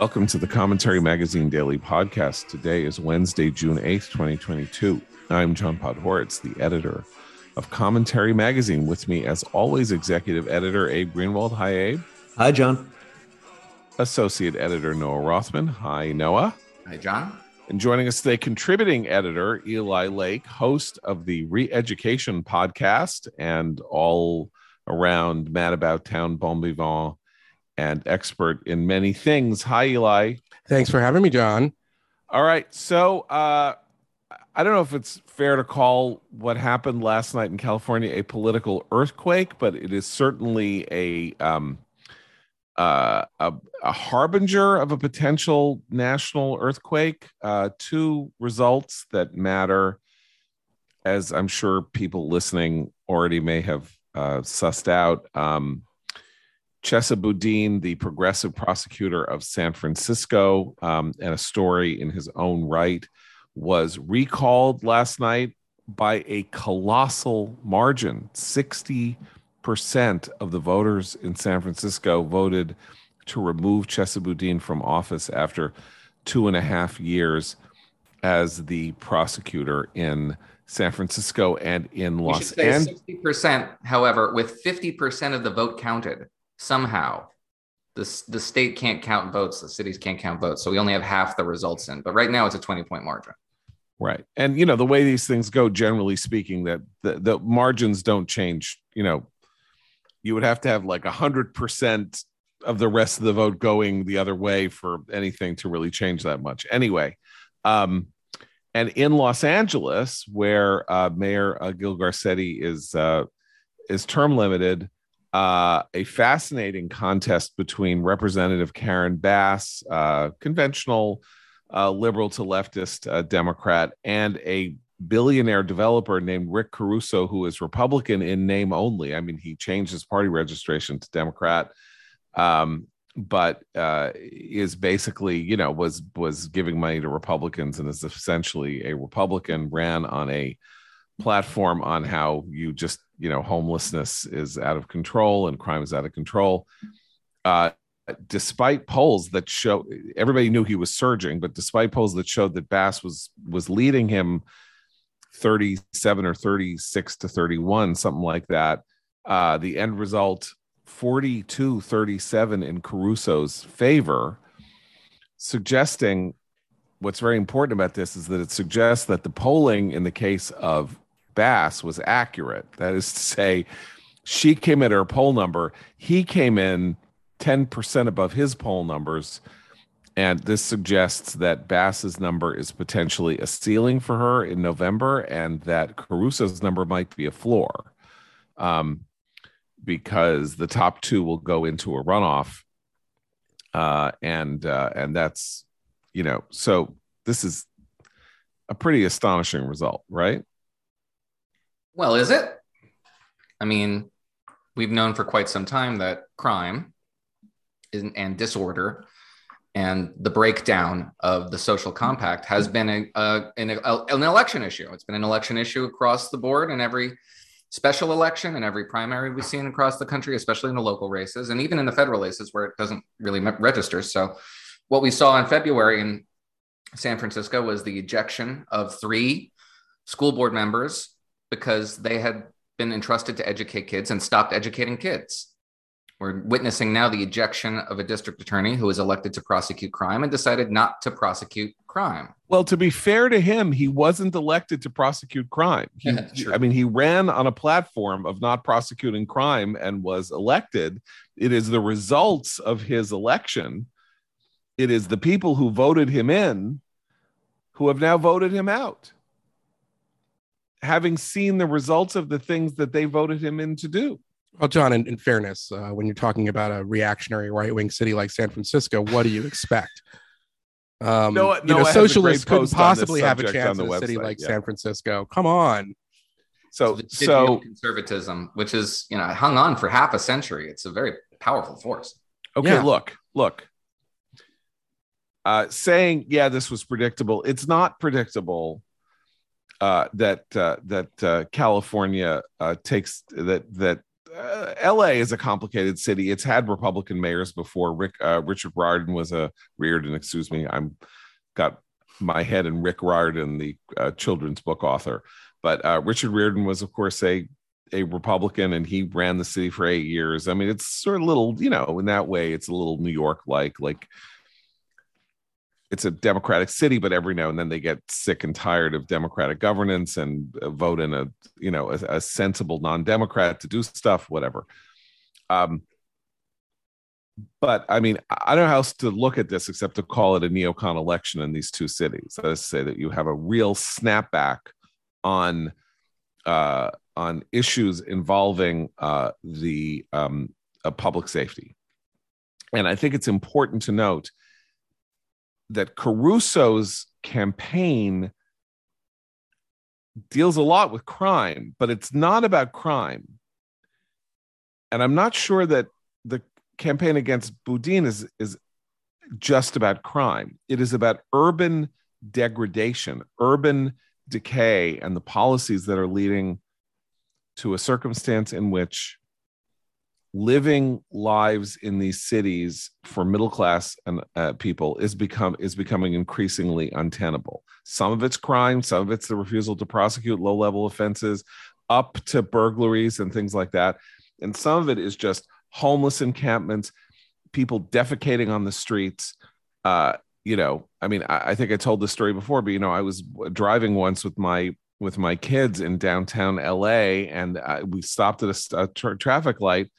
Welcome to the Commentary Magazine Daily Podcast. Today is Wednesday, June 8th, 2022. I'm John Podhoretz, the editor of Commentary Magazine. With me, as always, executive editor Abe Greenwald. Hi, Abe. Hi, John. Associate editor Noah Rothman. Hi, Noah. Hi, John. And joining us today, contributing editor Eli Lake, host of the Re-Education podcast and all around Mad About Town Bon Vivant and expert in many things. Hi, Eli. Thanks for having me, John. All right. So, uh, I don't know if it's fair to call what happened last night in California a political earthquake, but it is certainly a um, uh, a, a, harbinger of a potential national earthquake. Uh, two results that matter, as I'm sure people listening already may have uh, sussed out. Um, Chesa Boudin, the progressive prosecutor of San Francisco, um, and a story in his own right, was recalled last night by a colossal margin. 60% of the voters in San Francisco voted to remove Chesa Boudin from office after two and a half years as the prosecutor in San Francisco and in Los Angeles. 60%, however, with 50% of the vote counted somehow the, the state can't count votes the cities can't count votes so we only have half the results in but right now it's a 20 point margin. Right and you know the way these things go generally speaking that the, the margins don't change you know you would have to have like a hundred percent of the rest of the vote going the other way for anything to really change that much. Anyway um and in los angeles where uh, mayor uh, gil garcetti is uh, is term limited uh, a fascinating contest between Representative Karen Bass, uh, conventional uh, liberal to leftist uh, Democrat, and a billionaire developer named Rick Caruso, who is Republican in name only. I mean, he changed his party registration to Democrat, um, but uh, is basically, you know, was was giving money to Republicans and is essentially a Republican. Ran on a platform on how you just you know homelessness is out of control and crime is out of control. Uh, despite polls that show everybody knew he was surging but despite polls that showed that bass was was leading him 37 or 36 to 31 something like that uh, the end result 42 37 in caruso's favor suggesting what's very important about this is that it suggests that the polling in the case of Bass was accurate. That is to say, she came at her poll number. He came in 10% above his poll numbers. And this suggests that Bass's number is potentially a ceiling for her in November and that Caruso's number might be a floor um, because the top two will go into a runoff. Uh, and uh, and that's, you know, so this is a pretty astonishing result, right? Well, is it? I mean, we've known for quite some time that crime and disorder and the breakdown of the social compact has been a, a, an, a, an election issue. It's been an election issue across the board in every special election and every primary we've seen across the country, especially in the local races and even in the federal races where it doesn't really register. So, what we saw in February in San Francisco was the ejection of three school board members because they had been entrusted to educate kids and stopped educating kids. We're witnessing now the ejection of a district attorney who was elected to prosecute crime and decided not to prosecute crime. Well, to be fair to him, he wasn't elected to prosecute crime. He, I mean, he ran on a platform of not prosecuting crime and was elected. It is the results of his election. It is the people who voted him in who have now voted him out having seen the results of the things that they voted him in to do. Well, John, in, in fairness, uh, when you're talking about a reactionary right wing city like San Francisco, what do you expect? Um, no, no, you know, socialists couldn't possibly have a chance in a website, city like yeah. San Francisco. Come on. So, so, so conservatism, which is you know hung on for half a century, it's a very powerful force. Okay, yeah. look, look. Uh, saying yeah, this was predictable. It's not predictable uh, that uh, that uh, California uh, takes that that uh, L.A. is a complicated city. It's had Republican mayors before. Rick Richard Riordan was a Riordan, excuse me. I'm got my head in Rick Riordan, the children's book author. But Richard Riordan was, of course, a a Republican, and he ran the city for eight years. I mean, it's sort of a little, you know, in that way, it's a little New York like. Like it's a democratic city but every now and then they get sick and tired of democratic governance and uh, vote in a you know a, a sensible non-democrat to do stuff whatever. Um but i mean i don't know how else to look at this except to call it a neocon election in these two cities. To say that you have a real snapback on uh on issues involving uh the um uh, public safety. And i think it's important to note that Caruso's campaign deals a lot with crime, but it's not about crime. And I'm not sure that the campaign against Boudin is, is just about crime. It is about urban degradation, urban decay, and the policies that are leading to a circumstance in which living lives in these cities for middle class and uh, people is become is becoming increasingly untenable. Some of it's crime, some of it's the refusal to prosecute low level offenses, up to burglaries and things like that, and some of it is just homeless encampments, people defecating on the streets. Uh, you know, I mean, I, I think I told this story before, but you know, I was driving once with my with my kids in downtown LA, and uh, we stopped at a, a tra- traffic light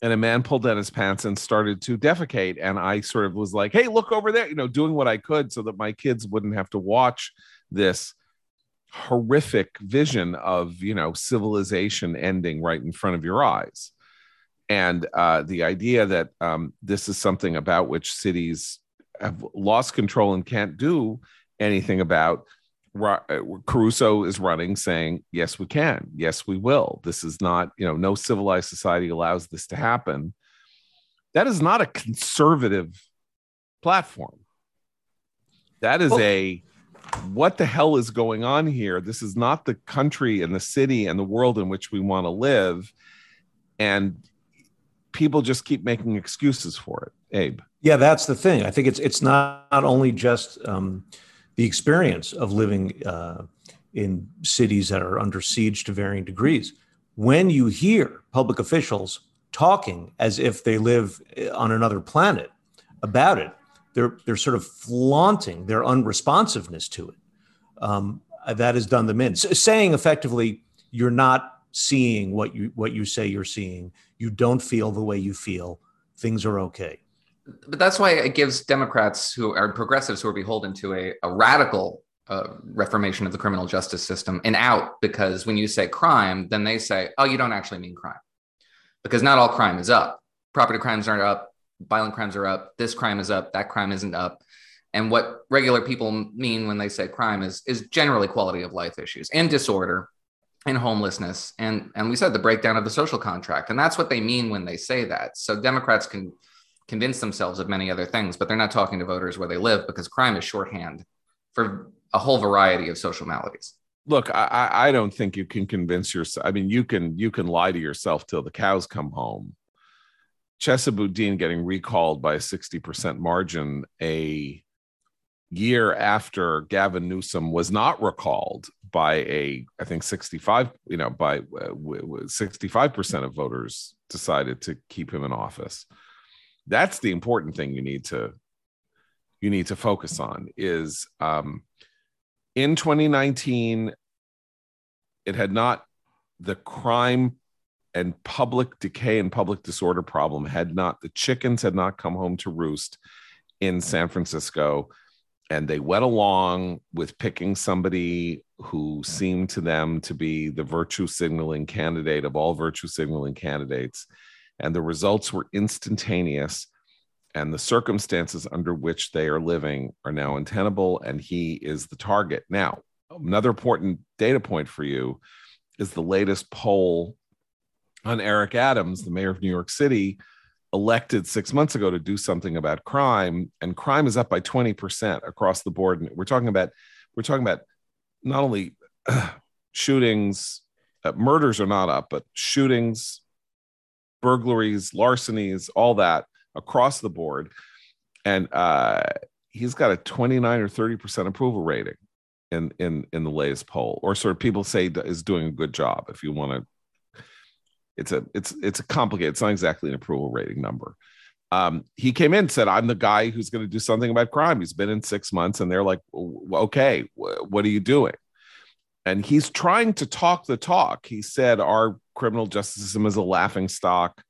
and a man pulled down his pants and started to defecate and i sort of was like hey look over there you know doing what i could so that my kids wouldn't have to watch this horrific vision of you know civilization ending right in front of your eyes. And uh, the idea that um, this is something about which cities have lost control and can't do anything about Caruso is running saying, yes, we can. Yes, we will. This is not, you know, no civilized society allows this to happen. That is not a conservative platform. That is a what the hell is going on here? This is not the country and the city and the world in which we want to live. And people just keep making excuses for it. Abe. Yeah, that's the thing. I think it's it's not, not only just um, the experience of living uh, in cities that are under siege to varying degrees. When you hear public officials talking as if they live uh, on another planet about it, they're they're sort of flaunting their unresponsiveness to it. Um, that has done them in, saying effectively, "You're not seeing what you what you say you're seeing. You don't feel the way you feel. Things are okay." But that's why it gives Democrats who are progressives who are beholden to a, a radical uh, reformation of the criminal justice system an out because when you say crime, then they say, oh, you don't actually mean crime because not all crime is up. Property crimes aren't up, violent crimes are up, this crime is up, that crime isn't up. And what regular people mean when they say crime is, is generally quality of life issues and disorder and homelessness. And, and we said the breakdown of the social contract. And that's what they mean when they say that. So Democrats can convince themselves of many other things, but they're not talking to voters where they live because crime is shorthand for a whole variety of social maladies. Look, I, I don't think you can convince yourself. I mean, you can you can lie to yourself till the cows come home. Chesa Boudin getting recalled by a 60% margin a year after Gavin Newsom was not recalled by a, I think 65, you know, by uh, 65% of voters decided to keep him in office that's the important thing you need to you need to focus on is um, in 2019 it had not the crime and public decay and public disorder problem had not the chickens had not come home to roost in San Francisco. And they went along with picking somebody who seemed to them to be the virtue signaling candidate of all virtue signaling candidates and the results were instantaneous and the circumstances under which they are living are now untenable and he is the target. Now another important data point for you is the latest poll on eric adams the mayor of new york city elected six months ago to do something about crime and crime is up by 20% across the board. And we're talking about we're talking about not only shootings uh, murders are not up but shootings burglaries, larcenies, all that across the board. And uh, he's got a 29 or 30% approval rating in in in the latest poll, or sort of people say is doing a good job. If you want to, it's a it's it's a complicated. It's not exactly an approval rating number. Um, he came in said, "I'm the guy who's going to do something about crime." He's been in six months, and they're like, "Okay, what are you doing?" And he's trying to talk the talk. He said, "Our criminal justice system is a laughing stock."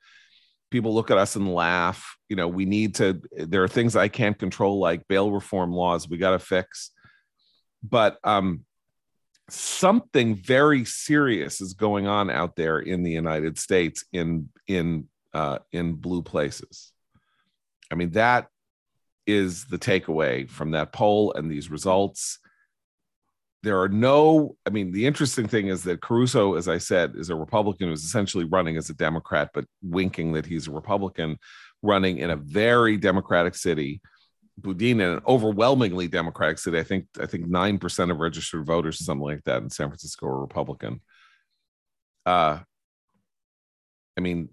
people look at us and laugh you know we need to there are things i can't control like bail reform laws we got to fix but um, something very serious is going on out there in the United States in in uh, in blue places. I mean that is the takeaway from that poll and these results. There are no, I mean, the interesting thing is that Caruso, as I said, is a Republican who's essentially running as a Democrat, but winking that he's a Republican running in a very Democratic city Boudin in an overwhelmingly Democratic city. I think I think nine percent of registered voters, something like that, in San Francisco are Republican. Uh, I mean,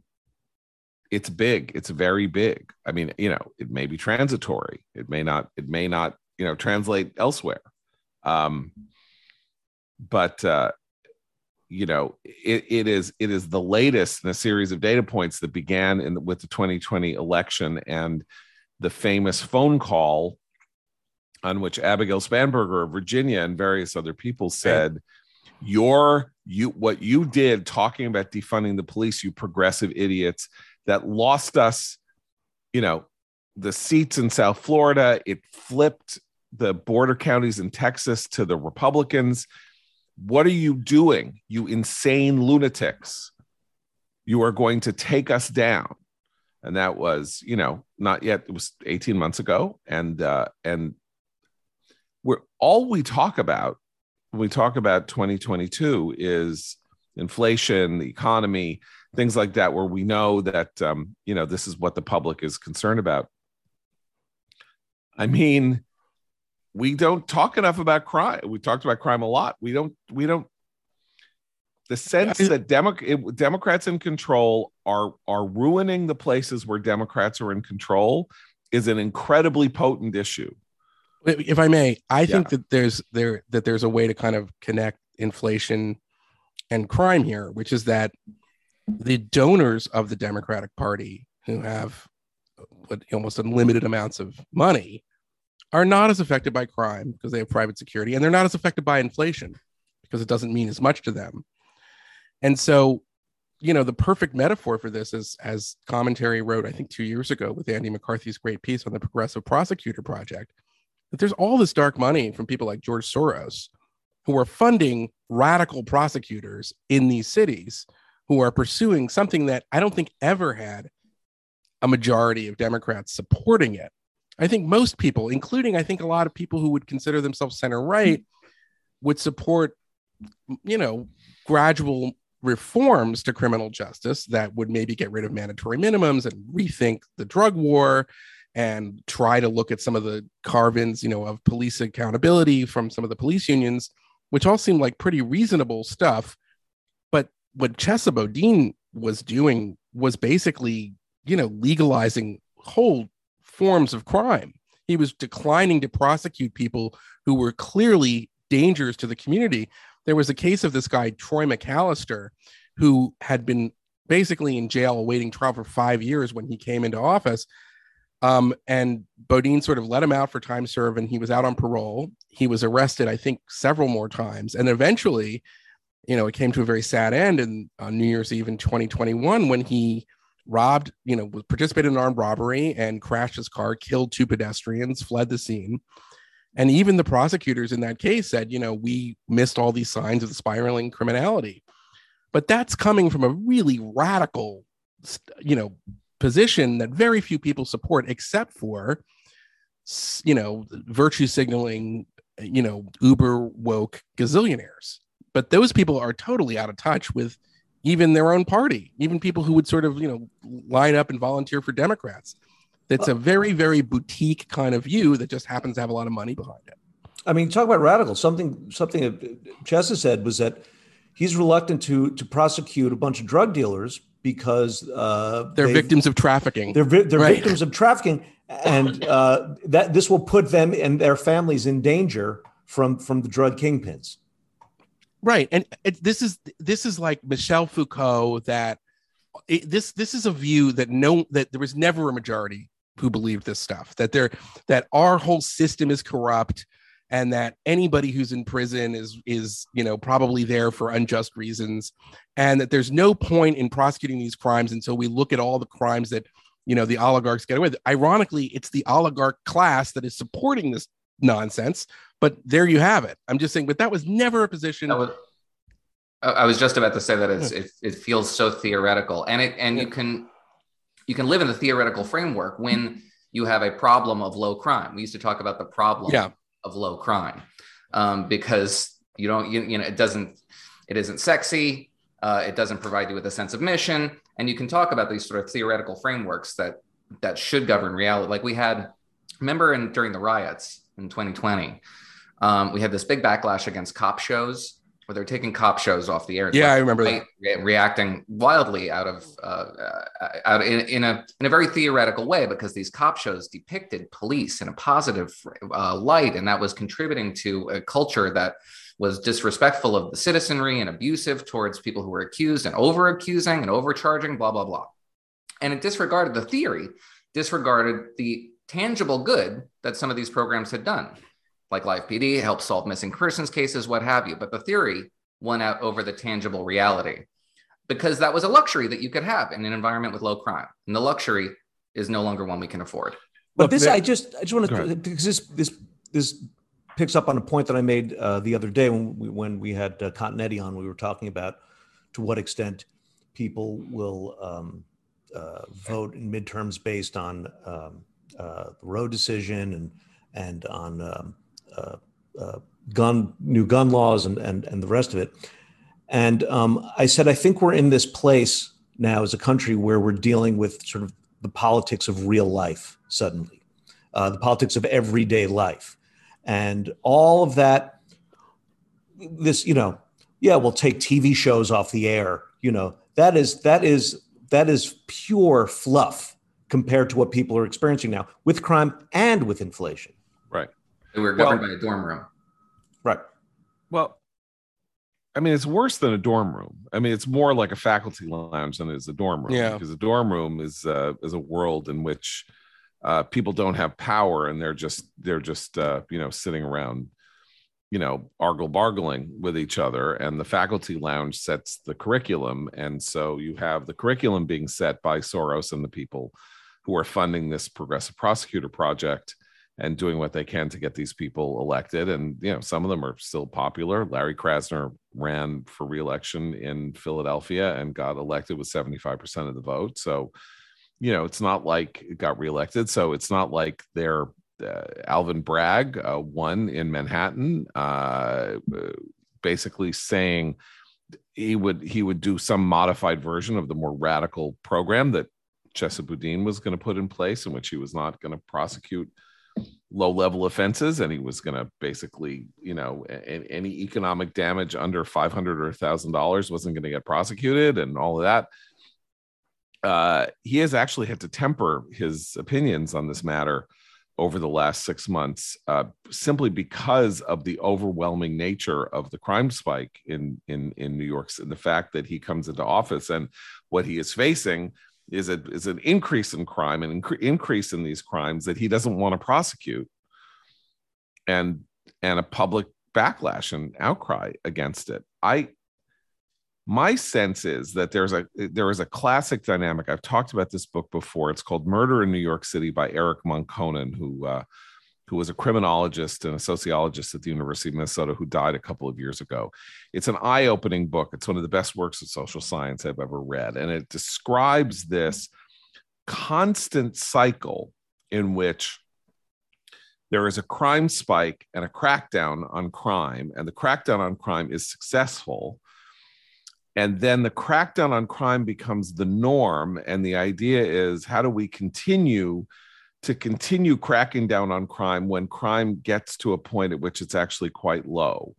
it's big. It's very big. I mean, you know, it may be transitory. It may not. It may not. You know, translate elsewhere. Um, but uh, you know, it, it is it is the latest in a series of data points that began in with the 2020 election and the famous phone call on which Abigail Spanberger of Virginia and various other people said, "Your you what you did talking about defunding the police, you progressive idiots, that lost us, you know, the seats in South Florida. It flipped the border counties in Texas to the Republicans. What are you doing, you insane lunatics? You are going to take us down." and that was you know not yet it was 18 months ago and uh and we're all we talk about when we talk about 2022 is inflation the economy things like that where we know that um you know this is what the public is concerned about i mean we don't talk enough about crime we talked about crime a lot we don't we don't the sense that Demo- Democrats in control are are ruining the places where Democrats are in control is an incredibly potent issue. If I may, I yeah. think that there's there that there's a way to kind of connect inflation and crime here, which is that the donors of the Democratic Party who have uh, almost unlimited amounts of money are not as affected by crime because they have private security and they're not as affected by inflation because it doesn't mean as much to them and so, you know, the perfect metaphor for this is as commentary wrote, I think two years ago with Andy McCarthy's great piece on the Progressive Prosecutor Project, that there's all this dark money from people like George Soros who are funding radical prosecutors in these cities who are pursuing something that I don't think ever had a majority of Democrats supporting it. I think most people, including I think a lot of people who would consider themselves center right, would support, you know, gradual reforms to criminal justice that would maybe get rid of mandatory minimums and rethink the drug war and try to look at some of the carve-ins, you know, of police accountability from some of the police unions, which all seemed like pretty reasonable stuff. But what Chesa Boudin was doing was basically, you know, legalizing whole forms of crime. He was declining to prosecute people who were clearly dangers to the community there was a case of this guy Troy McAlister, who had been basically in jail awaiting trial for five years when he came into office. Um, and Boudin sort of let him out for time served, and he was out on parole. He was arrested, I think, several more times, and eventually, you know, it came to a very sad end. And on New Year's Eve in 2021, when he robbed, you know, participated in armed robbery and crashed his car, killed two pedestrians, fled the scene. And even the prosecutors in that case said, you know, we missed all these signs of the spiraling criminality. But that's coming from a really radical, you know, position that very few people support, except for, you know, virtue signaling, you know, uber woke gazillionaires. But those people are totally out of touch with even their own party, even people who would sort of, you know, line up and volunteer for Democrats. That's a very, very boutique kind of view that just happens to have a lot of money behind it. I mean, talk about radical. Something something that Chesa said was that he's reluctant to to prosecute a bunch of drug dealers because uh, they're victims of trafficking. They're vi- they're right. victims of trafficking, and uh, that this will put them and their families in danger from from the drug kingpins. Right, and it, this is this is like Michel Foucault. That it, this this is a view that no that there was never a majority who believed this stuff. That there that our whole system is corrupt and that anybody who's in prison is is you know probably there for unjust reasons and that there's no point in prosecuting these crimes until we look at all the crimes that you know the oligarchs get away with ironically it's the oligarch class that is supporting this nonsense but there you have it. I'm just saying but that was never a position was, i was just about to say that it's, it, it feels so theoretical. And it and you can you can live in the theoretical framework when you have a problem of low crime. We used to talk about the problem yeah. of low crime um, because you don't you, you know it doesn't it isn't sexy uh, it doesn't provide you with a sense of mission. And you can talk about these sort of theoretical frameworks that that should govern reality. Like we had remember in during the riots in 2020 um, we had this big backlash against cop shows where they're taking cop shows off the air. Yeah, I remember that. Re- reacting wildly out of uh, uh, out in, in, a in a very theoretical way because these cop shows depicted police in a positive uh, light, and that was contributing to a culture that was disrespectful of the citizenry and abusive towards people who were accused and over accusing and overcharging, blah blah blah. And it disregarded the theory, disregarded the tangible good that some of these programs had done like Live PD, help solve missing persons cases, what have you. But the theory won out over the tangible reality because that was a luxury that you could have in an environment with low crime. And the luxury is no longer one we can afford. But Look, this, I just, I just want to, because this, this, this picks up on a point that I made uh, the other day when we, when we had uh, Continetti on, we were talking about to what extent people will um, uh, vote in midterms based on um, uh, the Roe decision and, and on um, gun new gun laws and and and the rest of it. And um, I said, I think we're in this place now as a country where we're dealing with sort of the politics of real life suddenly, uh, the politics of everyday life, and all of that. This, you know, yeah, we'll take TV shows off the air. You know, that is that is that is pure fluff compared to what people are experiencing now with crime and with inflation. Right. We were governed well, by a dorm room. Right. Well, I mean, it's worse than a dorm room. I mean, it's more like a faculty lounge than it is a dorm room. Yeah. Because a dorm room is uh, is a world in which uh, people don't have power and they're just they're just uh, you know sitting around, you know, argle bargling with each other. And the faculty lounge sets the curriculum, and so you have the curriculum being set by Soros and the people who are funding this progressive prosecutor project and doing what they can to get these people elected. And you know, some of them are still popular. Larry Krasner ran for reelection in Philadelphia and got elected with 75% of the vote. So, you know, it's not like it got reelected. So it's not like they're uh, Alvin Bragg uh, won in Manhattan, uh, basically saying he would he would do some modified version of the more radical program that Chesa Boudin was going to put in place, in which he was not going to prosecute low level offenses and he was going to basically you know any economic damage under 500 or $1000 wasn't going to get prosecuted and all of that. Uh, he has actually had to temper his opinions on this matter over the last six months uh, simply because of the overwhelming nature of the crime spike in in in New York and the fact that he comes into office and what he is facing is a is an increase in crime and inc- increase in these crimes that he doesn't want to prosecute and and a public backlash and outcry against it. I my sense is that there's a there is a classic dynamic. I've talked about this book before. It's called murder in new york city by Eric Monkkonen who uh, who was a criminologist and a sociologist at the University of Minnesota who died a couple of years ago. It's an eye opening book. It's one of the best works of social science I've ever read. And it describes this constant cycle in which there is a crime spike and a crackdown on crime, and the crackdown on crime is successful. And then the crackdown on crime becomes the norm. And the idea is how do we continue? To continue cracking down on crime when crime gets to a point at which it's actually quite low.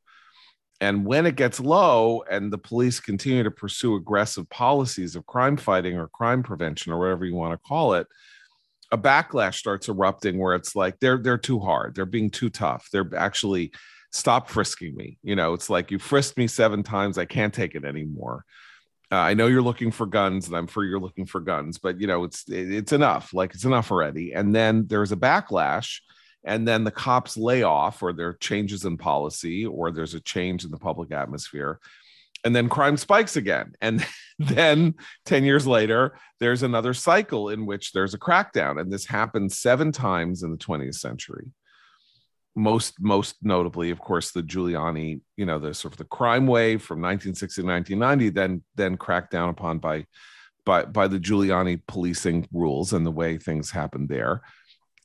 And when it gets low and the police continue to pursue aggressive policies of crime fighting or crime prevention or whatever you want to call it, a backlash starts erupting where it's like they're they're too hard, they're being too tough. They're actually stop frisking me. You know, it's like you frisked me seven times, I can't take it anymore. Uh, I know you're looking for guns, and I'm sure you're looking for guns, but you know it's it's enough. Like it's enough already. And then there's a backlash, and then the cops lay off, or there are changes in policy, or there's a change in the public atmosphere, and then crime spikes again. And then ten years later, there's another cycle in which there's a crackdown, and this happened seven times in the 20th century most most notably of course the giuliani you know the sort of the crime wave from 1960 to 1990 then then cracked down upon by by by the giuliani policing rules and the way things happened there.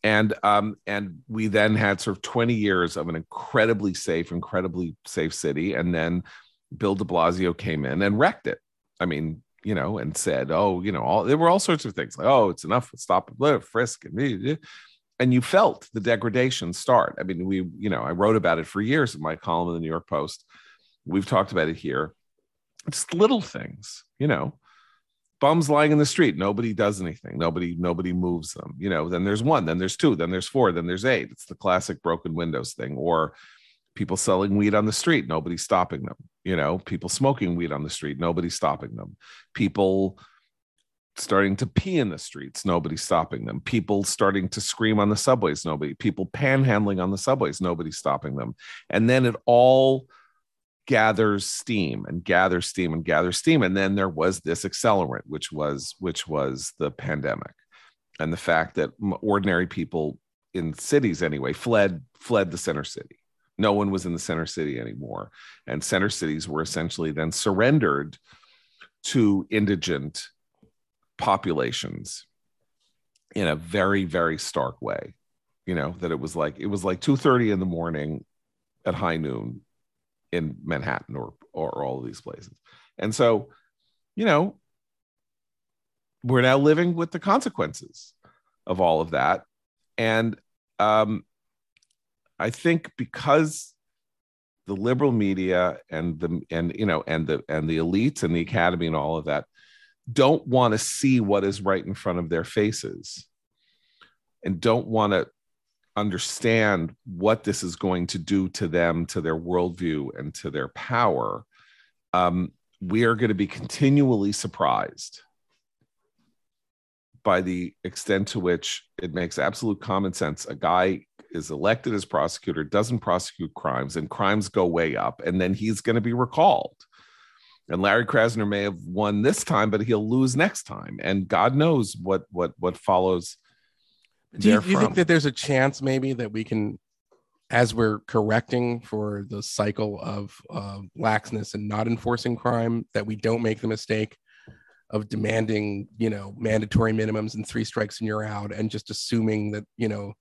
And um and we then had sort of 20 years of an incredibly safe incredibly safe city and then bill de blasio came in and wrecked it. I mean you know and said oh you know all there were all sorts of things like oh it's enough stop frisk and me and you felt the degradation start. I mean, we, you know, I wrote about it for years in my column in the New York Post. We've talked about it here. It's little things, you know, bums lying in the street. Nobody does anything. Nobody, nobody moves them. You know, then there's one, then there's two, then there's four, then there's eight. It's the classic broken windows thing. Or people selling weed on the street, nobody's stopping them. You know, people smoking weed on the street, nobody's stopping them. People starting to pee in the streets nobody's stopping them. People starting to scream on the subways nobody people panhandling on the subways nobody's stopping them. And then it all gathers steam and gathers steam and gathers steam. And then there was this accelerant which was which was the pandemic and the fact that ordinary people in cities anyway fled fled the center city. No one was in the center city anymore. And center cities were essentially then surrendered to indigent populations in a very very stark way you know that it was like it was like 2:30 in the morning at high noon in Manhattan or or all of these places. And so you know we're now living with the consequences of all of that. And um i think because the liberal media and the and you know and the and the elites and the academy and all of that don't want to see what is right in front of their faces. And don't want to understand what this is going to do to them, to their worldview, and to their power, um, we are going to be continually surprised by the extent to which it makes absolute common sense. A guy is elected as prosecutor, doesn't prosecute crimes, and crimes go way up, and then he's going to be recalled and Larry Krasner may have won this time, but he'll lose next time, and God knows what what what follows. Do you, you think that there's a chance maybe that we can, as we're correcting for the cycle of uh, laxness and not enforcing crime, that we don't make the mistake of demanding, you know, mandatory minimums and three strikes and you're out, and just assuming that you know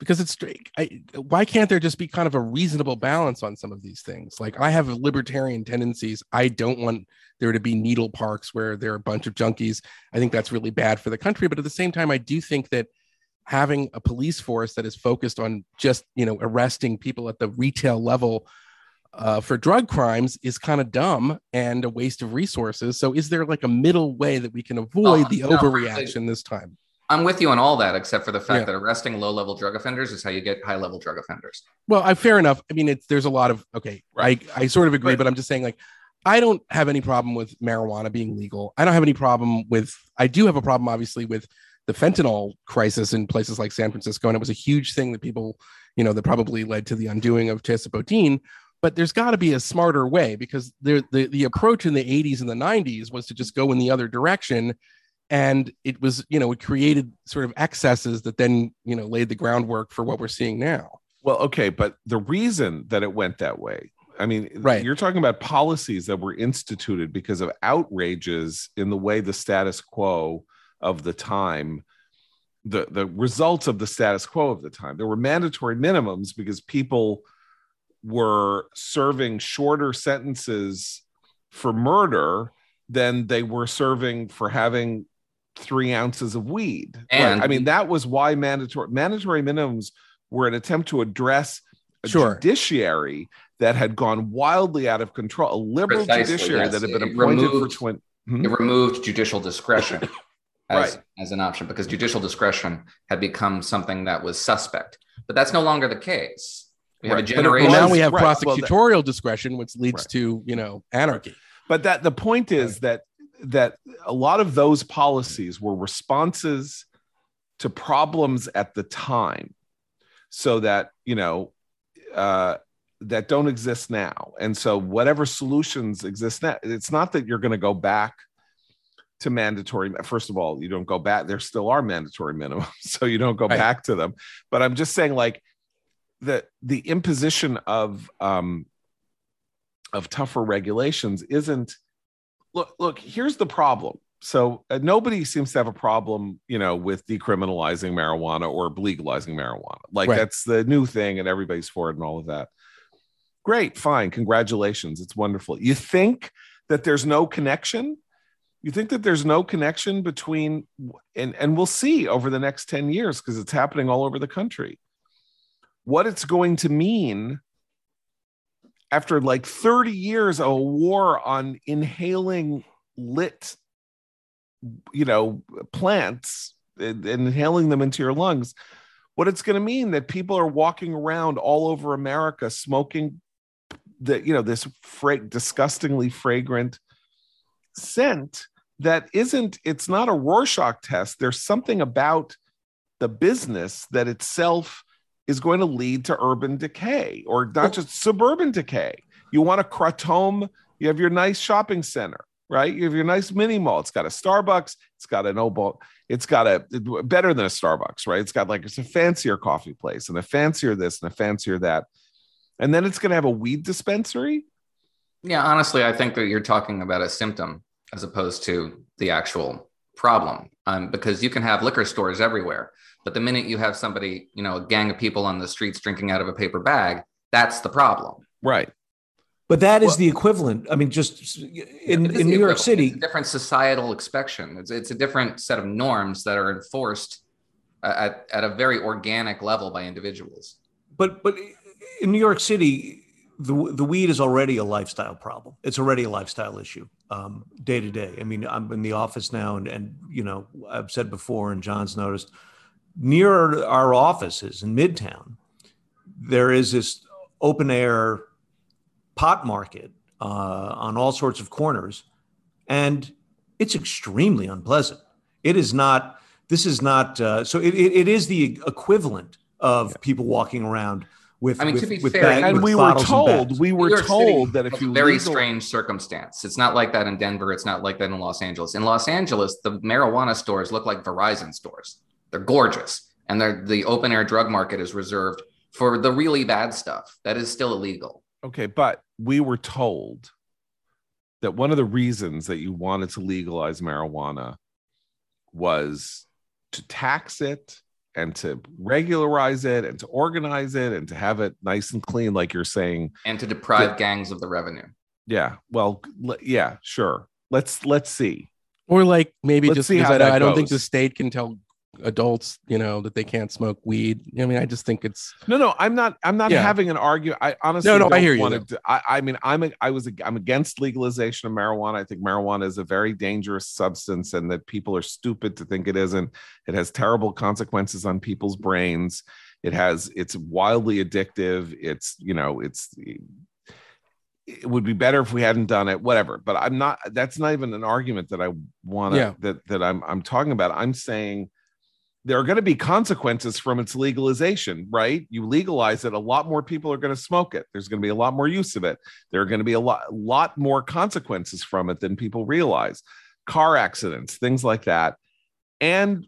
because it's I, why can't there just be kind of a reasonable balance on some of these things? Like i have libertarian tendencies. I don't want there to be needle parks where there are a bunch of junkies. I think that's really bad for the country but at the same time i do think that having a police force that is focused on just you know arresting people at the retail level uh, for drug crimes is kind of dumb and a waste of resources. So is there like a middle way that we can avoid oh, the no, overreaction this time I'm with you on all that, except for the fact yeah. that arresting low level drug offenders is how you get high level drug offenders. Well, I fair enough. I mean, it's there's a lot of okay. Right. I I sort of agree, right. but I'm just saying like I don't have any problem with marijuana being legal. I don't have any problem with. I do have a problem, obviously, with the fentanyl crisis in places like San Francisco, and it was a huge thing that people, you know, that probably led to the undoing of Chesa Boudin. But there's got to be a smarter way because there, the the approach in the 80s and the 90s was to just go in the other direction and it was you know it created sort of excesses that then you know laid the groundwork for what we're seeing now. Well okay but the reason that it went that way i mean right. you're talking about policies that were instituted because of outrages in the way the status quo of the time the the results of the status quo of the time. There were mandatory minimums because people were serving shorter sentences for murder than they were serving for having three ounces of weed. And right? I mean, that was why mandatory mandatory minimums were an attempt to address a sure. judiciary that had gone wildly out of control, a liberal Precisely, judiciary yes. that had been it appointed removed, for 20. Hmm? It removed judicial discretion as, right. as an option because judicial discretion had become something that was suspect. But that's no longer the case. We have right. a generation. now we have right. prosecutorial well, discretion, which leads to you know anarchy. But that the point is that that a lot of those policies were responses to problems at the time, so that you know uh, that don't exist now. And so whatever solutions exist now, it's not that you're going to go back to mandatory. First of all, you don't go back. There still are mandatory minimums, so you don't go right. back to them. But I'm just saying, like the the imposition of um, of tougher regulations isn't. Look, look. Here's the problem. So uh, nobody seems to have a problem, you know, with decriminalizing marijuana or legalizing marijuana. Like right. that's the new thing, and everybody's for it and all of that. Great, fine, congratulations, it's wonderful. You think that there's no connection you think that there's no connection between and and we'll see over the next 10 years because it's happening all over the country what it's going to mean after like 30 years of war on inhaling lit you know plants and, and inhaling them into your lungs what it's going to mean that people are walking around all over america smoking the you know this fra- disgustingly fragrant scent that isn't it's not a rorschach test. There's something about the business that itself is going to lead to urban decay or not oh. just suburban decay. You want a kratom you have your nice shopping center right? You have your nice mini mall. It's got a starbucks it's got an obo it's got a better than a starbucks right? It's got like it's a fancier coffee place and a fancier this and a fancier that. And then it's going to have a weed dispensary? Yeah honestly i think that you're talking about a symptom as opposed to the actual problem um, because you can have liquor stores everywhere but the minute you have somebody you know a gang of people on the streets drinking out of a paper bag that's the problem. Right. But that is well, the equivalent i mean just in, in new york city different societal expectation it's, it's a different set of norms that are enforced at, at a very organic level by individuals. But but in new york city the, the weed is already a lifestyle problem. It's already a lifestyle issue um, day to day. I mean, I'm in the office now, and, and you know, I've said before, and John's noticed, near our offices in Midtown, there is this open air pot market uh, on all sorts of corners, and it's extremely unpleasant. It is not. This is not. Uh, so it, it, it is the equivalent of yeah. people walking around with, I mean, with, to be fair, bag, and we were told, we were told that if you very legal... strange circumstance. It's not like that in Denver. It's not like that in Los Angeles. In Los Angeles, the marijuana stores look like Verizon stores. They're gorgeous, and they're, the open air drug market is reserved for the really bad stuff that is still illegal. Okay, but we were told that one of the reasons that you wanted to legalize marijuana was to tax it and to regularize it and to organize it and to have it nice and clean, like you're saying, and to deprive gangs of the revenue. Yeah. Well, yeah, sure. Let's let's see. Or like maybe let's just because I, I don't think the state can tell adults you know that they can't smoke weed. I mean? I just think it's no no i'm not i'm not yeah. having an argument i honestly no no i hear you to, I, I mean i'm a, i was a, i'm against legalization of marijuana. I think marijuana is a very dangerous substance and that people are stupid to think it isn't. It has terrible consequences on people's brains. It has it's wildly addictive. It's you know it's it would be better if we hadn't done it whatever. But i'm not that's not even an argument that i want to yeah. that that i'm i'm talking about. I'm saying there are going to be consequences from its legalization, right? You legalize it, a lot more people are going to smoke it. There's going to be a lot more use of it. There are going to be a lot, lot more consequences from it than people realize. Car accidents, things like that, and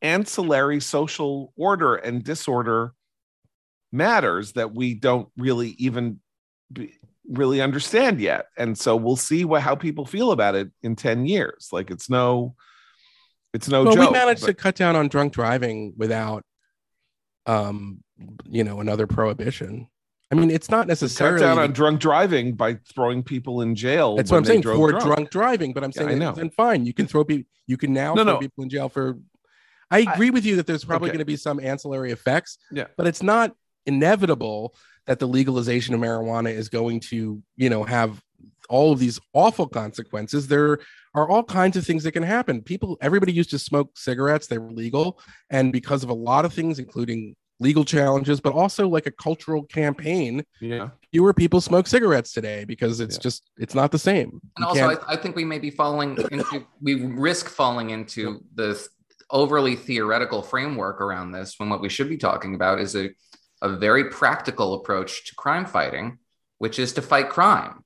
ancillary social order and disorder matters that we don't really even be, really understand yet. And so we'll see what how people feel about it in 10 years. Like it's no it's no well, joke. We managed but... to cut down on drunk driving without, um, you know, another prohibition. I mean, it's not necessarily cut down on drunk driving by throwing people in jail. That's what I'm saying for drunk. drunk. driving. But I'm saying, yeah, then fine, you can throw people. You can now no, throw no. people in jail for. I agree I, with you that there's probably okay. going to be some ancillary effects. Yeah, but it's not inevitable that the legalization of marijuana is going to, you know, have all of these awful consequences. There are all kinds of things that can happen. People, everybody used to smoke cigarettes, they were legal. And because of a lot of things, including legal challenges, but also like a cultural campaign. Yeah. Fewer people smoke cigarettes today because it's yeah. just it's not the same. And you also, I, I, think we may be falling into we risk falling into the overly theoretical framework around this when what we should be talking about is a, a very practical approach to crime fighting, which is to fight crime.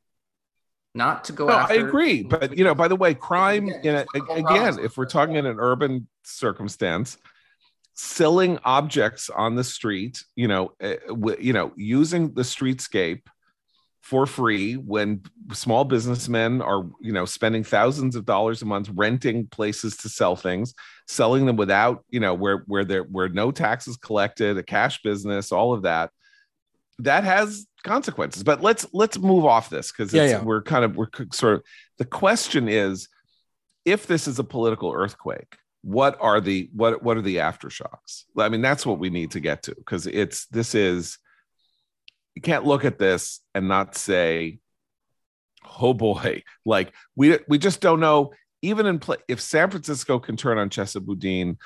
Not to go no, after. I agree, but you know, by the way, crime in a, again, if we're talking in an urban circumstance, selling objects on the street, you know, uh, w- you know, using the streetscape for free when small businessmen are, you know, spending thousands of dollars a month renting places to sell things, selling them without, you know, where where there where no taxes collected, a cash business, all of that. That has consequences. But let's let's move off this because yeah, yeah. we're kind of we're sort of the question is if this is a political earthquake what are the what what are the aftershocks i mean that's what we need to get to because it's this is you can't look at this and not say oh boy like we we just don't know even in play if san francisco can turn on Chesa Boudin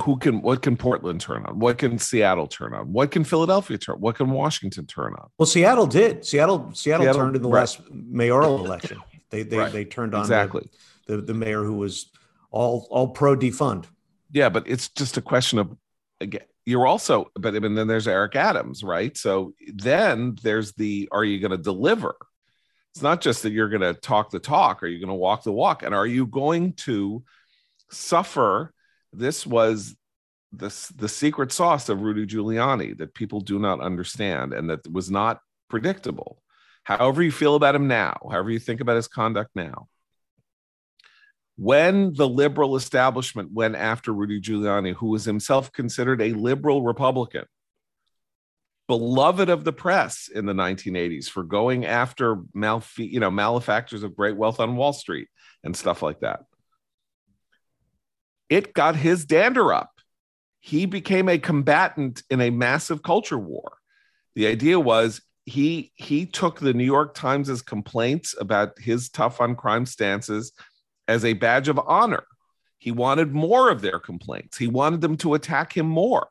who can what can portland turn on what can seattle turn on what can philadelphia turn what can washington turn on well seattle did seattle seattle, seattle turned in the right. last mayoral election they they, right. they turned on exactly the, the, the mayor who was all all pro defund. Yeah, but it's just a question of again. You're also, but and then there's Eric Adams, right? So then there's the are you going to deliver? It's not just that you're going to talk the talk. Are you going to walk the walk? And are you going to suffer? This was the secret sauce of Rudy Giuliani that people do not understand and that was not predictable. However you feel about him now, however you think about his conduct now, when the liberal establishment went after Rudy Giuliani, who was himself considered a liberal Republican, beloved of the press in the 1980s for going after malfe- you know, malefactors of great wealth on Wall Street and stuff like that. It got his dander up. He became a combatant in a massive culture war. The idea was he he took the New York Times' complaints about his tough on crime stances as a badge of honor. He wanted more of their complaints. He wanted them to attack him more.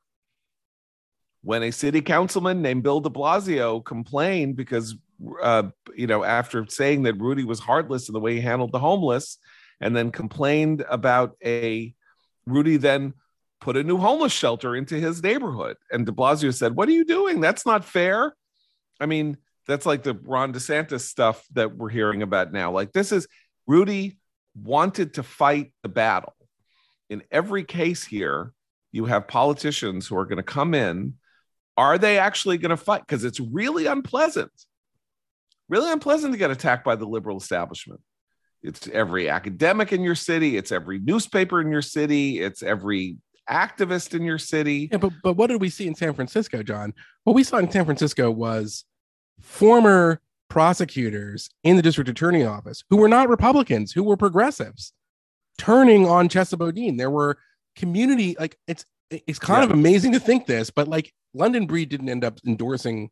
When a city councilman named Bill de Blasio complained because, uh, you know, after saying that Rudy was heartless in the way he handled the homeless, and then complained about a Rudy then put a new homeless shelter into his neighborhood. And de Blasio said, What are you doing? That's not fair. I mean, that's like the Ron DeSantis stuff that we're hearing about now. Like, this is Rudy wanted to fight the battle. In every case here, you have politicians who are going to come in. Are they actually going to fight? Because it's really unpleasant. Really unpleasant to get attacked by the liberal establishment. It's every academic in your city, it's every newspaper in your city, it's every activist in your city. Yeah, but but what did we see in San Francisco, John? What we saw in San Francisco was former prosecutors in the district attorney office who were not Republicans, who were progressives, turning on Chesa Boudin. There were community like it's it's kind yeah. of amazing to think this, but like London Breed didn't end up endorsing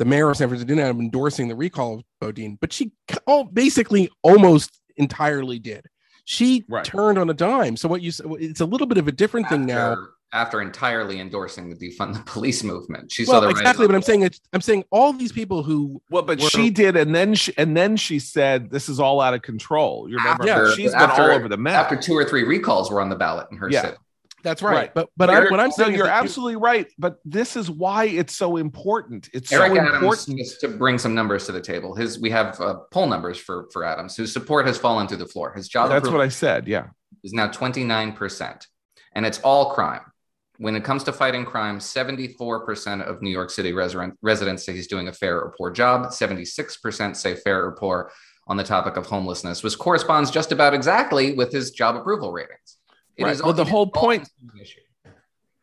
the mayor of San Francisco didn't end up endorsing the recall of Boudin, but she all basically almost entirely did. She right. turned on a dime. So what you said, it's a little bit of a different After, thing now after entirely endorsing the defund the police movement. She well, saw the exactly, but I'm saying it's I'm saying all these people who well, but were, she did, and then she and then she said this is all out of control. You remember? After, yeah, she's after, been all over the map. After two or three recalls were on the ballot in her yeah. city. That's right. right. But but I, what I'm saying, no, you're absolutely you, right. But this is why it's so important. It's Eric so Adams, important. Just to bring some numbers to the table, his we have uh, poll numbers for for Adams, whose support has fallen through the floor. His job. That's what I said. Yeah, is now 29 percent, and it's all crime when it comes to fighting crime, 74% of New York City resident, residents say he's doing a fair or poor job. 76% say fair or poor on the topic of homelessness, which corresponds just about exactly with his job approval ratings. It right. well, the whole point.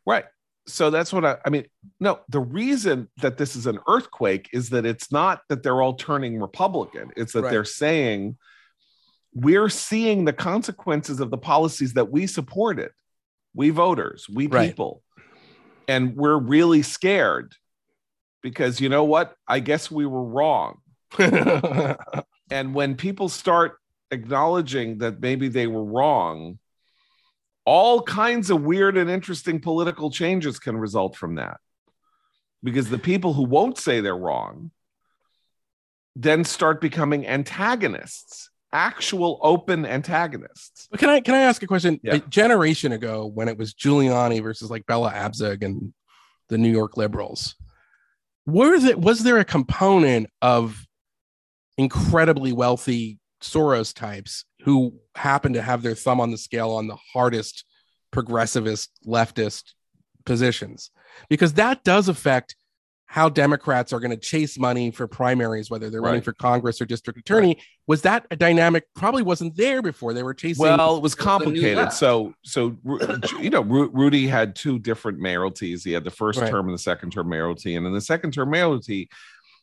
Right. So that's what I, I mean. No, the reason that this is an earthquake is that it's not that they're all turning Republican. It's that right. they're saying we're seeing the consequences of the policies that we supported we voters, we right. people. and we're really scared because you know what? I guess we were wrong. and when people start acknowledging that maybe they were wrong, all kinds of weird and interesting political changes can result from that. Because the people who won't say they're wrong then start becoming antagonists actual open antagonists. But can I can I ask a question? Yeah. A generation ago, when it was Giuliani versus like Bella Abzug and the New York liberals, was it was there a component of incredibly wealthy Soros types who happen to have their thumb on the scale on the hardest progressivist leftist positions? Because that does affect how Democrats are going to chase money for primaries, whether they're right. running for Congress or district attorney. Right. Was that a dynamic? Probably wasn't there before. They were chasing. Well, it was complicated. So, so you know, Rudy had two different mayoralties. He had the first right. term and the second term mayoralty, and in the second term mayoralty,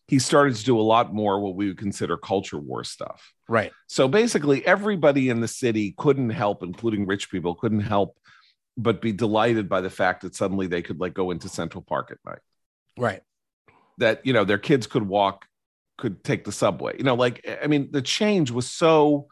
he started to do a lot more what we would consider culture war stuff. Right. So basically, everybody in the city couldn't help, including rich people, couldn't help but be delighted by the fact that suddenly they could like go into Central Park at night. Right that you know their kids could walk could take the subway you know like i mean the change was so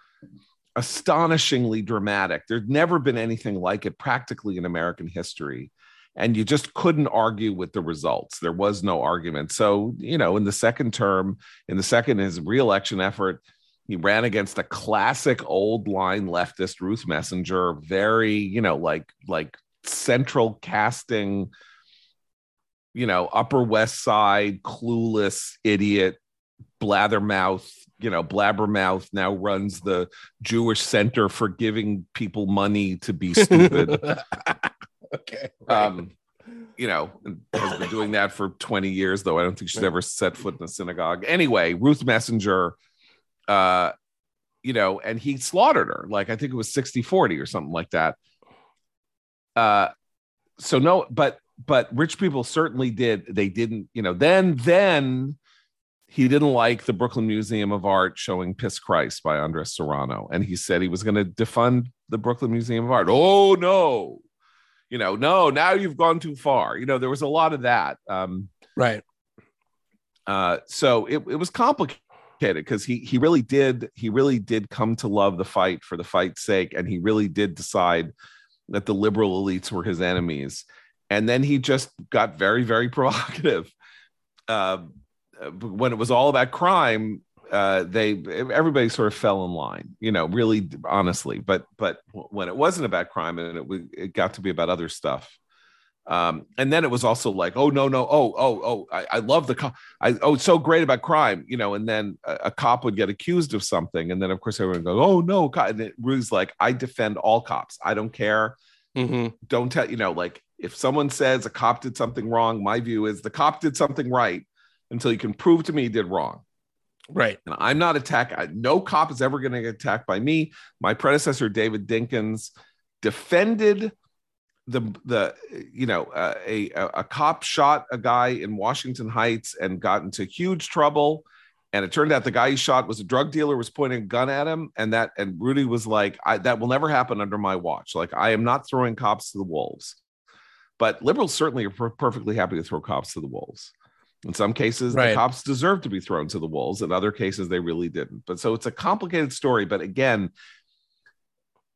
astonishingly dramatic There'd never been anything like it practically in american history and you just couldn't argue with the results there was no argument so you know in the second term in the second his reelection effort he ran against a classic old line leftist ruth messinger very you know like like central casting you know, Upper West Side, clueless idiot, blathermouth, you know, blabbermouth now runs the Jewish Center for giving people money to be stupid. okay. Right. Um, you know, has been doing that for 20 years, though I don't think she's ever set foot in a synagogue. Anyway, Ruth Messinger, uh, you know, and he slaughtered her. Like I think it was 60 40 or something like that. Uh, so no, but but rich people certainly did. They didn't, you know, then, then he didn't like the Brooklyn Museum of Art showing Piss Christ by Andres Serrano. And he said he was going to defund the Brooklyn Museum of Art. Oh, no. You know, no, now you've gone too far. You know, there was a lot of that. Um, right. Uh, so it, it was complicated because he he really did he really did come to love the fight for the fight's sake and he really did decide that the liberal elites were his enemies and then he just got very very provocative uh, when it was all about crime uh, they everybody sort of fell in line you know really honestly but but when it wasn't about crime and it, it got to be about other stuff um, and then it was also like oh no no oh oh oh i, I love the cop i oh it's so great about crime you know and then a, a, cop would get accused of something and then of course everyone goes oh no and it was like i defend all cops i don't care mm-hmm. don't tell you know like if someone says a cop did something wrong, my view is the cop did something right until you can prove to me he did wrong. Right. And I'm not attacked. No cop is ever going to get attacked by me. My predecessor, David Dinkins, defended the the you know uh, a a cop shot a guy in Washington Heights and got into huge trouble and it turned out the guy he shot was a drug dealer was pointing a gun at him and that and Rudy was like that will never happen under my watch like I am not throwing cops to the wolves but liberals certainly are per- perfectly happy to throw cops to the wolves. In some cases, right. the cops deserve to be thrown to the wolves. In other cases, they really didn't. But so it's a complicated story. But again,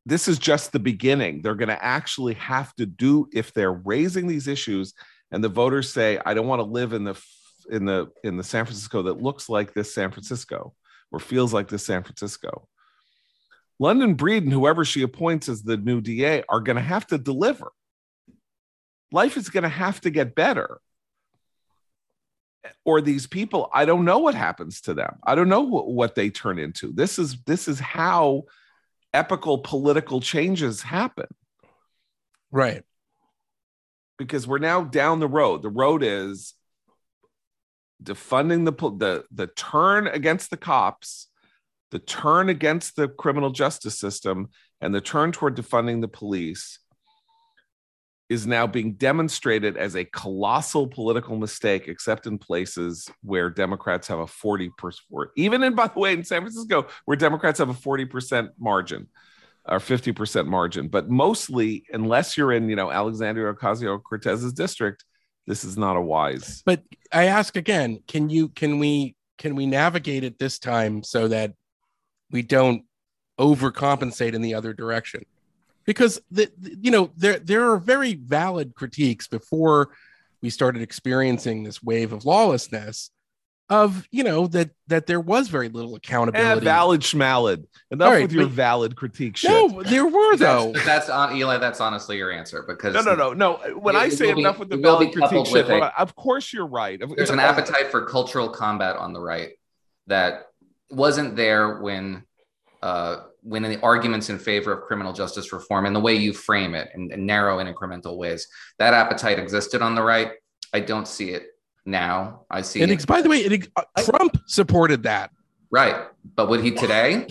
this is just the beginning. They're going to actually have to do if they're raising these issues, and the voters say, "I don't want to live in the in the in the San Francisco that looks like this San Francisco or feels like this San Francisco." London Breed and whoever she appoints as the new DA are going to have to deliver life is going to have to get better or these people i don't know what happens to them. I don't know what, what they turn into. This is this is how epical political changes happen. Right. Because we're now down the road. The road is defunding the the the turn against the cops the turn against the criminal justice system and the turn toward defunding the police is now being demonstrated as a colossal political mistake, except in places where Democrats have a 40%, even in, by the way, in San Francisco, where Democrats have a 40% margin or 50% margin. But mostly, unless you're in, you know, Alexandria Ocasio Cortez's district, this is not a wise. But I ask again, can you can we can we navigate it this time so that we don't overcompensate in the other direction? Because the, the you know there there are very valid critiques before we started experiencing this wave of lawlessness of you know that that there was very little accountability. Eh, valid schmalid. Enough right, with your valid critique shit. No, there were though. That's, that's on Eli. That's honestly your answer because no, no, no, no. When it, I say enough be, with the valid critique shit, of course you're right. There's an appetite for cultural combat on the right that wasn't there when uh, when the arguments in favor of criminal justice reform and the way you frame it in, in narrow and incremental ways that appetite existed on the right. I don't see it now. I see. And it. by the way, it, uh, Trump supported that. Right, but would he today?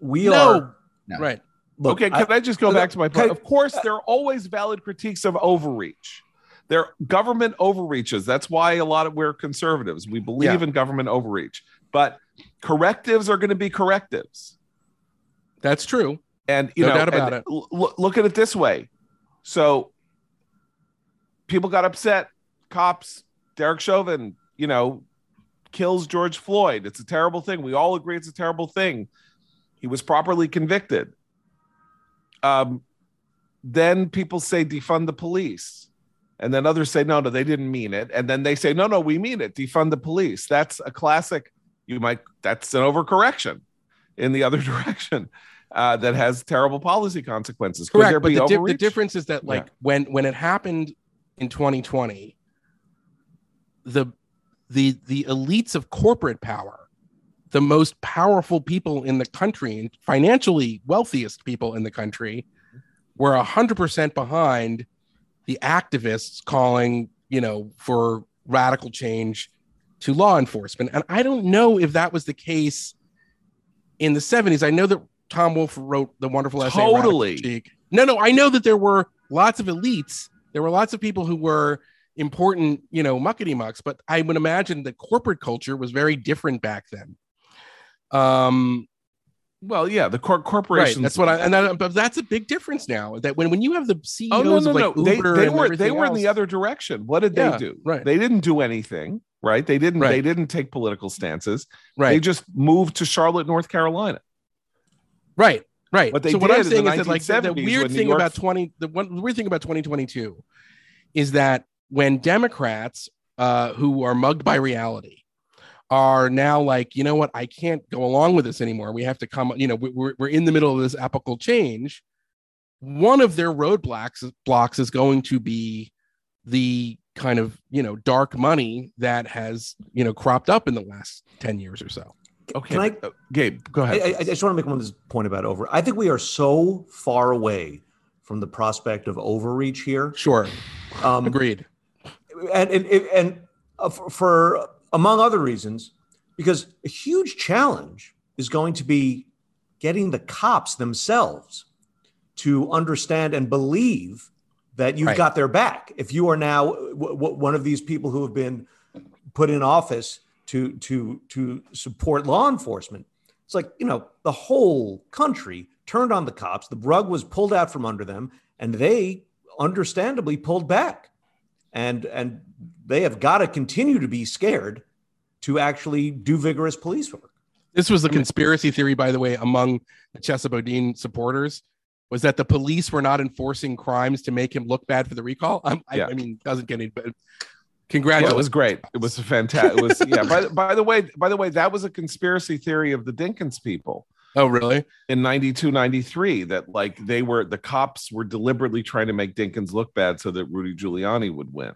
We no. are no. right. Look, okay, can I, I just go back to my point? Of course, there are always valid critiques of overreach. There are government overreaches. That's why a lot of we're conservatives. We believe yeah. in government overreach, but correctives are going to be correctives. That's true. And you no know, doubt about it. L- look at it this way. So people got upset. Cops Derek Chauvin, you know, kills George Floyd. It's a terrible thing. We all agree it's a terrible thing. He was properly convicted. Um, then people say defund the police. And then others say, no, no, they didn't mean it. And then they say, no, no, we mean it. Defund the police. That's a classic. You might, that's an overcorrection in the other direction. Uh, that has terrible policy consequences. Correct, but the, di- the, difference is that, like, yeah. when when it happened in 2020, the the the elites of corporate power, the most powerful people in the country and financially wealthiest people in the country, were hundred percent behind the activists calling, you know, for radical change to law enforcement. And I don't know if that was the case in the 70s. I know that Tom Wolfe wrote the wonderful essay. Totally. No, no, I know that there were lots of elites. There were lots of people who were important, you know, muckety mucks, but I would imagine the corporate culture was very different back then. Um, well, yeah, the cor- corporations. Right, that's what I and that, but that's a big difference now. That when, when you have the CEOs oh, no, no, of like no. Uber they, they were they were else, in the other direction. What did yeah, they do? Right, they didn't do anything. Right, they didn't. Right. They didn't take political stances. Right, they just moved to Charlotte, North Carolina. Right, right. What so what I'm saying is that like the, the weird thing York... about twenty, the one the weird thing about 2022 is that when Democrats uh, who are mugged by reality are now like, you know what, I can't go along with this anymore. We have to come, you know, we're, we're in the middle of this epical change. One of their roadblocks blocks is going to be the kind of, you know, dark money that has, you know, cropped up in the last 10 years or so. Okay. Can I, uh, Gabe, go ahead. I, I, just want to make one this point about over. I think we are so far away from the prospect of overreach here. Sure. Um, Agreed and and, and uh, for, for among other reasons, because a huge challenge is going to be getting the cops themselves to understand and believe that you've right. got their back. If you are now w- w- one of these people who have been put in office to to to support law enforcement, it's like you know the whole country turned on the cops. The rug was pulled out from under them, and they understandably pulled back and and they have got to continue to be scared to actually do vigorous police work. This was the conspiracy theory, by the way, among the Chesa Boudin supporters, was that the police were not enforcing crimes to make him look bad for the recall. I, yeah. I mean, doesn't get any, but congratulations. Yeah, it was great. It was fantastic. It was yeah. By, by the way, by the way, that was a conspiracy theory of the Dinkins people. Oh, really? In 92, 93, that like they were the cops were deliberately trying to make Dinkins look bad so that Rudy Giuliani would win.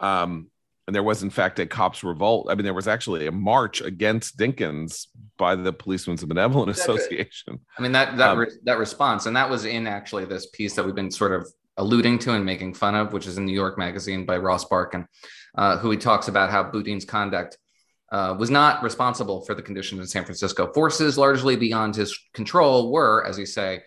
Um, and there was in fact a cops revolt. I mean, there was actually a march against Dinkins by the Policemen's Benevolent Association. I mean that that um, re- that response, and that was in actually this piece that we've been sort of alluding to and making fun of, which is in New York Magazine by Ross Barkan, uh, who he talks about how Boudin's conduct uh, was not responsible for the conditions in San Francisco. Forces largely beyond his control were, as you say,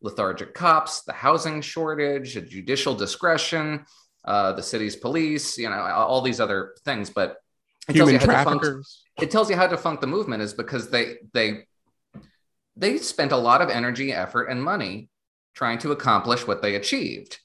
lethargic cops, the housing shortage, the judicial discretion, uh, the city's police, you know, all these other things. But it Human tells you how it tells you how defunct the movement is because they they they spent a lot of energy, effort, and money trying to accomplish what they achieved.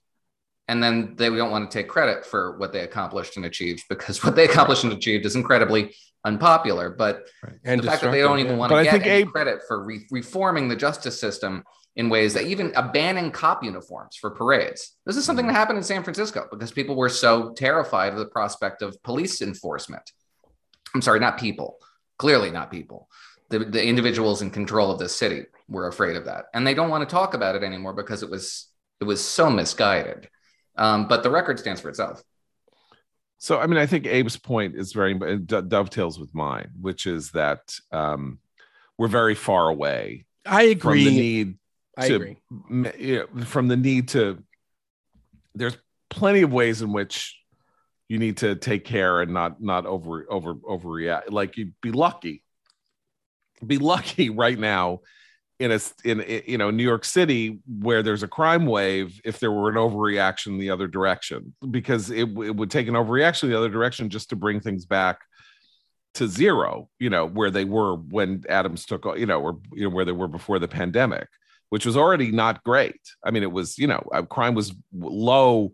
and then they don't want to take credit for what they accomplished and achieved because what they accomplished and achieved is incredibly unpopular. But right. and the fact that they don't even want to get any Abe... credit for re- reforming the justice system in ways that even abandoning cop uniforms for parades. This is something mm-hmm. that happened in San Francisco because people were so terrified of the prospect of police enforcement. I'm sorry, not people. Clearly, not people. The, the individuals in control of this city were afraid of that, and they don't want to talk about it anymore because it was it was so misguided. Um, but the record stands for itself. So, I mean, I think Abe's point is very dovetails with mine, which is that um, we're very far away. I agree. From the need I to, agree. You know, from the need to, there's plenty of ways in which you need to take care and not not over over overreact. Like you'd be lucky, be lucky right now in a in you know New York City where there's a crime wave if there were an overreaction the other direction because it, it would take an overreaction the other direction just to bring things back to zero you know where they were when Adams took you know or you know where they were before the pandemic which was already not great. I mean it was you know uh, crime was low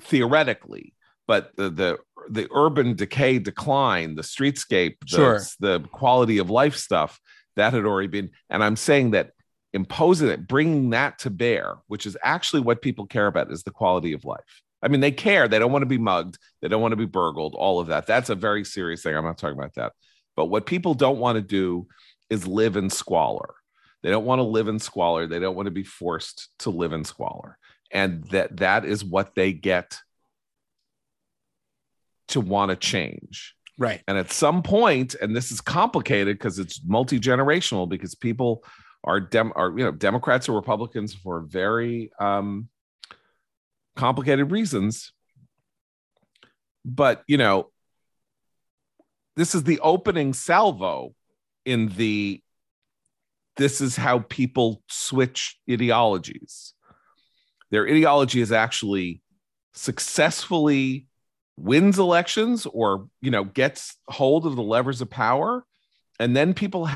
theoretically but the the, the urban decay decline the streetscape the, sure. the quality of life stuff that had already been and i'm saying that imposing it bringing that to bear which is actually what people care about is the quality of life. I mean they care. They don't want to be mugged. They don't want to be burgled all of that. That's a very serious thing. I'm not talking about that. But what people don't want to do is live in squalor. They don't want to live in squalor. They don't want to be forced to live in squalor. And that that is what they get to want to change Right. And at some point, and this is complicated because it's multi generational, because people are dem are you know Democrats or Republicans for very um, complicated reasons. But you know, this is the opening salvo in the. This is how people switch ideologies. Their ideology is actually successfully wins elections or you know gets hold of the levers of power. And then people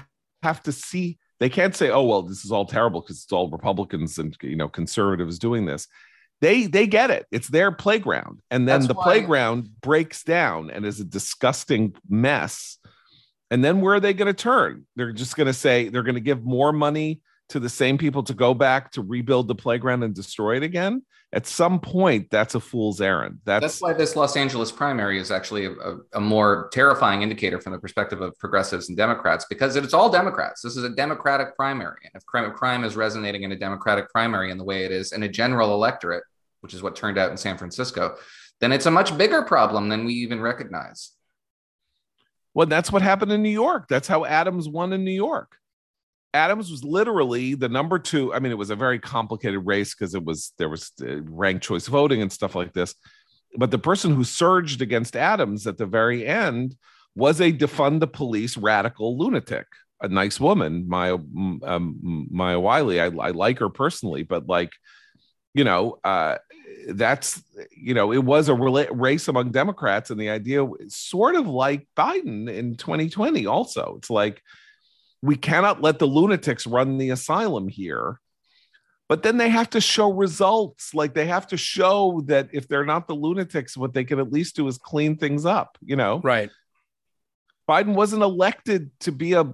have to see they can't say oh well this is all terrible because it's all republicans and you know conservatives doing this. They they get it. It's their playground. And then That's the why... playground breaks down and is a disgusting mess. And then where are they going to turn? They're just going to say they're going to give more money to the same people to go back to rebuild the playground and destroy it again at some point that's a fool's errand. That's, that's why this los angeles primary is actually a, a, more terrifying indicator from the perspective of progressives and democrats because it's all democrats. This is a democratic primary. And if crime, crime is resonating in a democratic primary in the way it is in a general electorate which is what turned out in san francisco then it's a much bigger problem than we even recognize. Well that's what happened in new york. That's how adams won in new york Adams was literally the number two. I mean, it was a very complicated race because it was there was uh, ranked choice voting and stuff like this. But the person who surged against Adams at the very end was a defund the police radical lunatic, a nice woman, Maya um, Maya Wiley. I, I like her personally, but like, you know, uh, that's you know, it was a race among Democrats, and the idea sort of like Biden in 2020. Also, it's like we cannot let the lunatics run the asylum here. But then they have to show results. Like they have to show that if they're not the lunatics what they can at least do is clean things up you know? Right. Biden wasn't elected to be a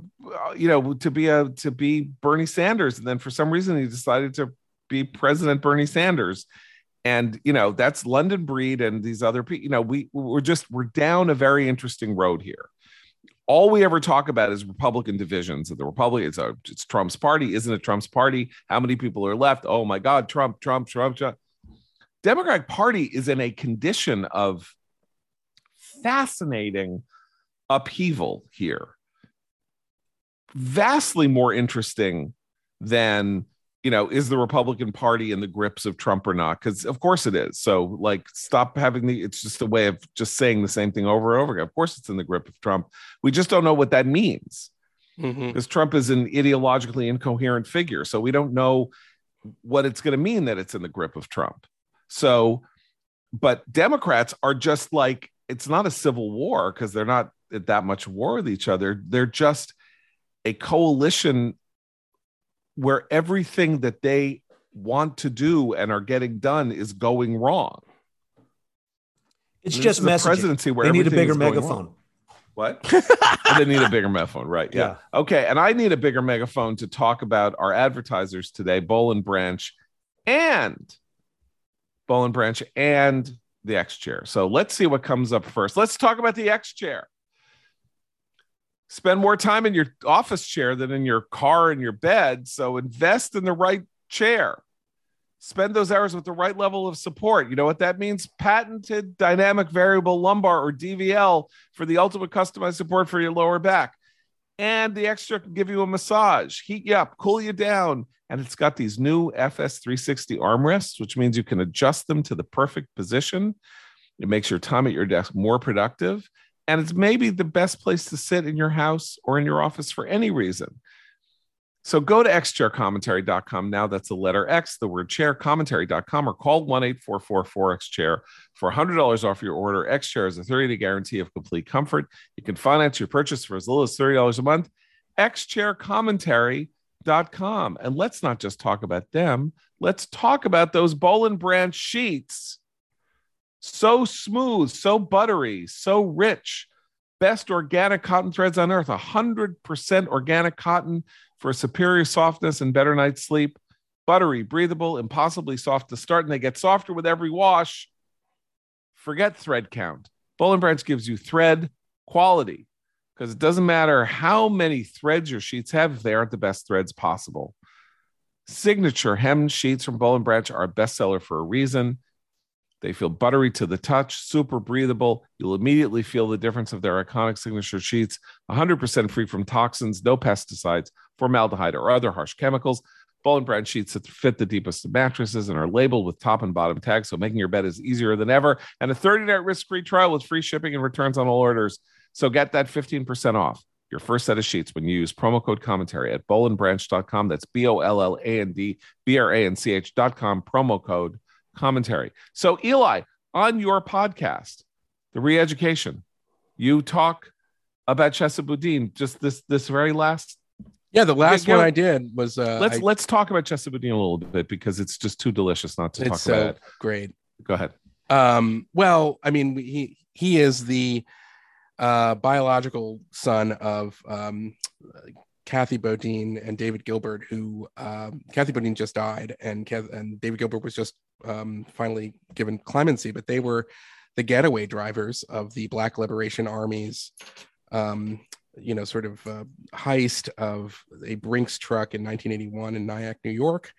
you know to be a to be bernie sanders. And then for some reason he decided to be president bernie sanders. And you know that's london breed and these other people you know we we're just we're down a very interesting road here all we ever talk about is Republican divisions. That the Republican, it's, a, it's Trump's party. Isn't it Trump's party? How many people are left? Oh my God, Trump, Trump, Trump, Trump. Democratic Party is in a condition of fascinating upheaval here. Vastly more interesting than you know, is the Republican Party in the grips of Trump or not? Because of course it is. So like, stop having the. It's just a way of just saying the same thing over and over again. Of course, it's in the grip of Trump. We just don't know what that means because mm-hmm. Trump is an ideologically incoherent figure. So we don't know what it's going to mean that it's in the grip of Trump. So, but Democrats are just like it's not a civil war because they're not at that much war with each other. They're just a coalition where everything that they want to do and are getting done is going wrong. It's just the presidency where they need a bigger megaphone. What? they need a bigger megaphone, right? Yeah. yeah. Okay. And I need a bigger megaphone to talk about our advertisers today, Boll and Branch and Boll and Branch and the X chair. So let's see what comes up first. Let's talk about the X chair. Spend more time in your office chair than in your car and your bed. So invest in the right chair spend those hours with the right level of support. You know what that means? Patented dynamic variable lumbar or DVL for the ultimate customized support for your lower back. And the extra can give you a massage, heat you up, cool you down. And it's got these new FS360 armrests, which means you can adjust them to the perfect position. It makes your time at your desk more productive. And it's maybe the best place to sit in your house or in your office for any reason. So go to xchaircommentary.com. Now that's the letter X, the word chair, commentary.com, or call 1 844 chair for $100 off your order. X Chair is a 30 day guarantee of complete comfort. You can finance your purchase for as little as $30 a month. xchaircommentary.com. And let's not just talk about them, let's talk about those Boll and Branch sheets. So smooth, so buttery, so rich. Best organic cotton threads on earth, 100% organic cotton for superior softness and better night's sleep. Buttery, breathable, impossibly soft to start, and they get softer with every wash. Forget thread count. Boll and Branch gives you thread quality because it doesn't matter how many threads your sheets have if they aren't the best threads possible. Signature hem sheets from Boll and Branch are a bestseller for a reason. They feel buttery to the touch, super breathable. You'll immediately feel the difference of their iconic signature sheets, 100% free from toxins, no pesticides, formaldehyde, or other harsh chemicals. Boll and Branch sheets that fit the deepest of mattresses and are labeled with top and bottom tags, so making your bed is easier than ever. And a 30 night risk free trial with free shipping and returns on all orders. So get that 15% off your first set of sheets when you use promo code commentary at bollandbranch.com. That's B O L L A N D B R A N C H.com, promo code commentary. So, Eli, on your podcast, The Reeducation, you talk about Chesa Boudin just this this very last. Yeah, the last one I did was. Uh, let's I, let's talk about Chesa Boudin a little bit because it's just too delicious not to talk so about it. Great. Go ahead. Um, well, I mean, he he is the uh, biological son of um, Kathy Boudin and David Gilbert, who um, Kathy Boudin just died, and and David Gilbert was just um, finally given clemency, but they were the getaway drivers of the Black Liberation Army's, um, you know, sort of uh, heist of a Brinks truck in 1981 in Nyack, New York,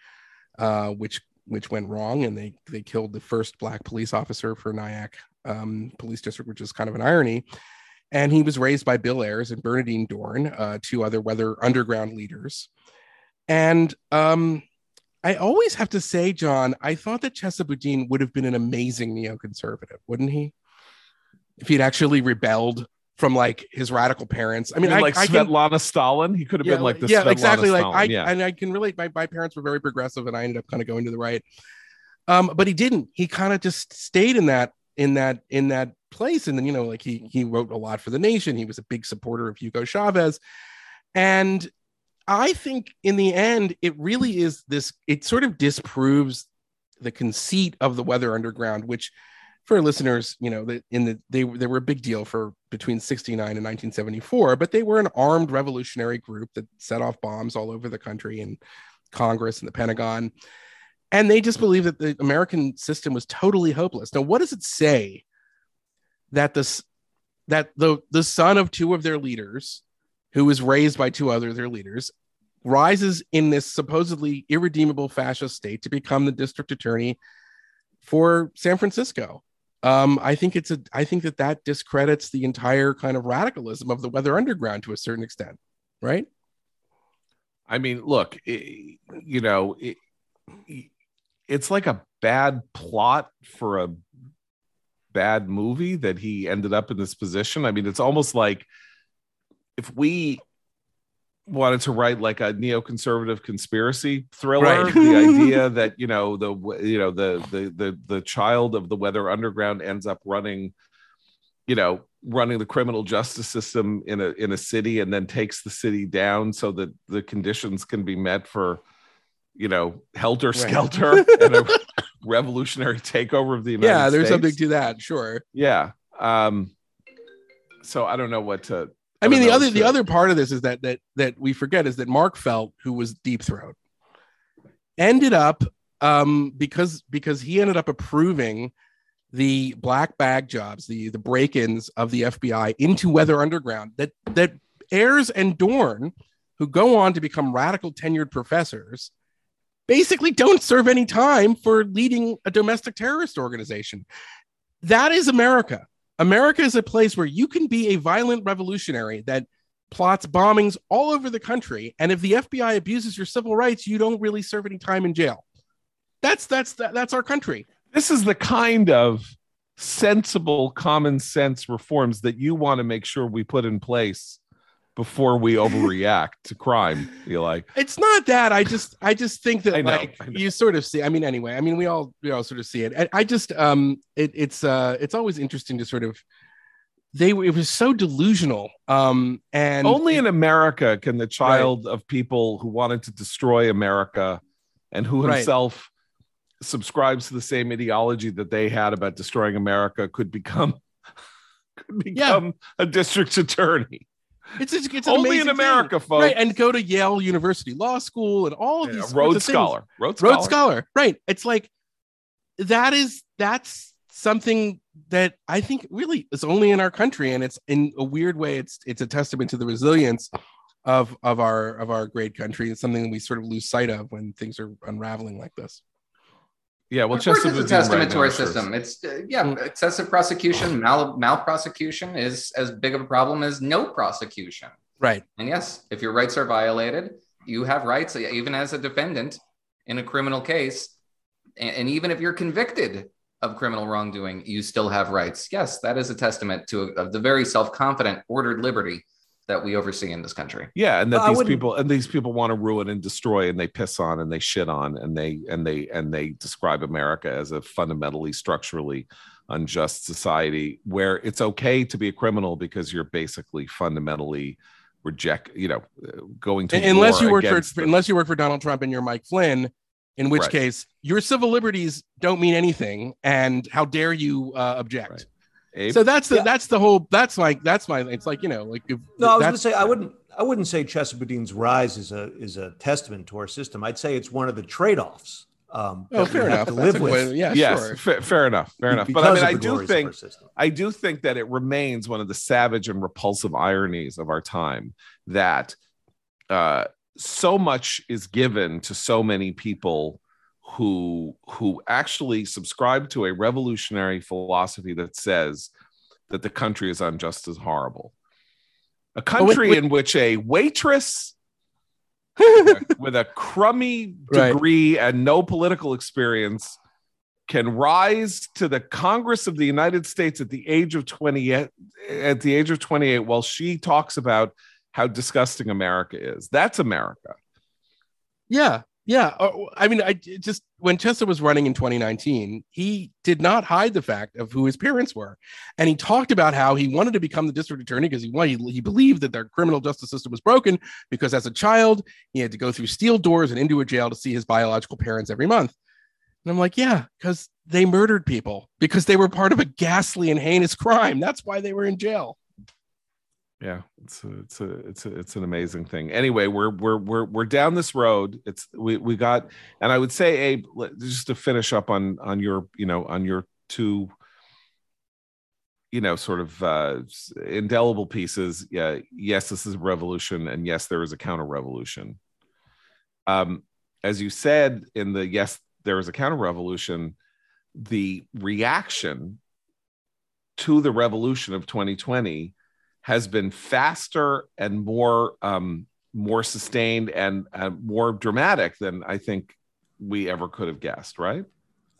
uh, which which went wrong, and they they killed the first black police officer for Nyack um, Police District, which is kind of an irony. And he was raised by Bill Ayers and Bernardine Dohrn, uh, two other weather underground leaders. And um, I always have to say, John, I thought that Chesa Boudin would have been an amazing neoconservative, wouldn't he? If he'd actually rebelled from like his radical parents. I mean, I, like I Svetlana can, Stalin. He could have yeah, been like this. Yeah, Svetlana exactly. Stalin. Like I yeah. and I can relate. My my parents were very progressive, and I ended up kind of going to the right. Um, but he didn't. He kind of just stayed in that in that in that place. And then, you know, like he he wrote a lot for the nation. He was a big supporter of Hugo Chavez. And I think in the end, it really is this, it sort of disproves the conceit of the Weather Underground, which for listeners, you know, in the they they were a big deal for between 69 and 1974, but they were an armed revolutionary group that set off bombs all over the country and Congress and the Pentagon. And they just believed that the American system was totally hopeless. Now, what does it say that this that the the son of two of their leaders, who was raised by two other their leaders, rises in this supposedly irredeemable fascist state to become the district attorney for San Francisco. Um, I think it's a I think that that discredits the entire kind of radicalism of the Weather Underground to a certain extent, right? I mean, look, it, you know, it, it's like a bad plot for a bad movie that he ended up in this position. I mean, it's almost like if we wanted to write like a neoconservative conspiracy thriller, right. the idea that you know the you know the the the the child of the Weather Underground ends up running, you know, running the criminal justice system in a in a city and then takes the city down so that the conditions can be met for you know, helter skelter right. and a revolutionary takeover of the United Yeah, there's States. something to that, sure. Yeah. Um, so I don't know what to. I, mean, the other the other part of this is that that that we forget is that Mark Felt, who was Deep Throat, ended up um, because because he ended up approving the black bag jobs, the the break-ins of the FBI into Weather Underground that that Ayers and Dohrn, who go on to become radical tenured professors, basically don't serve any time for leading a domestic terrorist organization. That is America. America is a place where you can be a violent revolutionary that plots bombings all over the country. And if the FBI abuses your civil rights, you don't really serve any time in jail. That's that's that's our country. This is the kind of sensible common sense reforms that you want to make sure we put in place before we overreact to crime you like it's not that i just i just think that know, like you sort of see i mean anyway i mean we all we all sort of see it i, I just um it, it's uh it's always interesting to sort of they it was so delusional um and only in america can the child right. of people who wanted to destroy america and who himself right. subscribes to the same ideology that they had about destroying america could become could become yeah. a district attorney it's it's, it's only in America, thing. folks. Right, and go to Yale University Law School and all of yeah, these Rhodes Scholar, Rhodes Scholar, Rhodes Scholar. Right. It's like that is that's something that I think really is only in our country, and it's in a weird way. It's it's a testament to the resilience of of our of our great country. It's something that we sort of lose sight of when things are unraveling like this. Yeah, well, just a testament right to our system. It's uh, yeah, excessive prosecution, mal malprosecution is as big of a problem as no prosecution. Right. And yes, if your rights are violated, you have rights, even as a defendant in a criminal case, and, and even if you're convicted of criminal wrongdoing, you still have rights. Yes, that is a testament to a, the very self-confident, ordered liberty that we oversee in this country. Yeah, and that well, these people and these people want to ruin and destroy and they piss on and they shit on and they and they and they describe America as a fundamentally structurally unjust society where it's okay to be a criminal because you're basically fundamentally reject, you know, going to unless you work for the, unless you work for Donald Trump and you're Mike Flynn in which right. case your civil liberties don't mean anything and how dare you uh, object. Right. Abe? So that's the yeah. that's the whole that's like that's my it's like you know like if, no I was gonna say I wouldn't I wouldn't say Chesa Boudin's rise is a is a testament to our system. I'd say it's one of the trade offs. Um, oh, fair enough. To live with. Yeah, yes, sure. Fa- fair enough. Fair enough. But I mean, I do think I do think that it remains one of the savage and repulsive ironies of our time that uh, so much is given to so many people who who actually subscribe to a revolutionary philosophy that says that the country is unjust as horrible. A oh, country wait, wait. in which a waitress with a crummy degree right. and no political experience can rise to the Congress of the United States at the age of 20 at the age of 28 while she talks about how disgusting America is. That's America. Yeah. Yeah, uh, I mean, I just when Chesa was running in 2019, he did not hide the fact of who his parents were, and he talked about how he wanted to become the district attorney because he wanted, he believed that their criminal justice system was broken because as a child he had to go through steel doors and into a jail to see his biological parents every month. And I'm like, yeah, because they murdered people because they were part of a ghastly and heinous crime. That's why they were in jail yeah it's a, it's a it's a, it's an amazing thing. Anyway we're we're we're we're down this road. It's we we got and i would say abe just to finish up on on your you know on your two you know sort of uh indelible pieces. Yeah yes this is a revolution and yes there is a counter revolution um as you said in the yes there is a counter revolution the reaction to the revolution of 2020 has been faster and more um, more sustained and uh, more dramatic than I think we ever could have guessed. Right?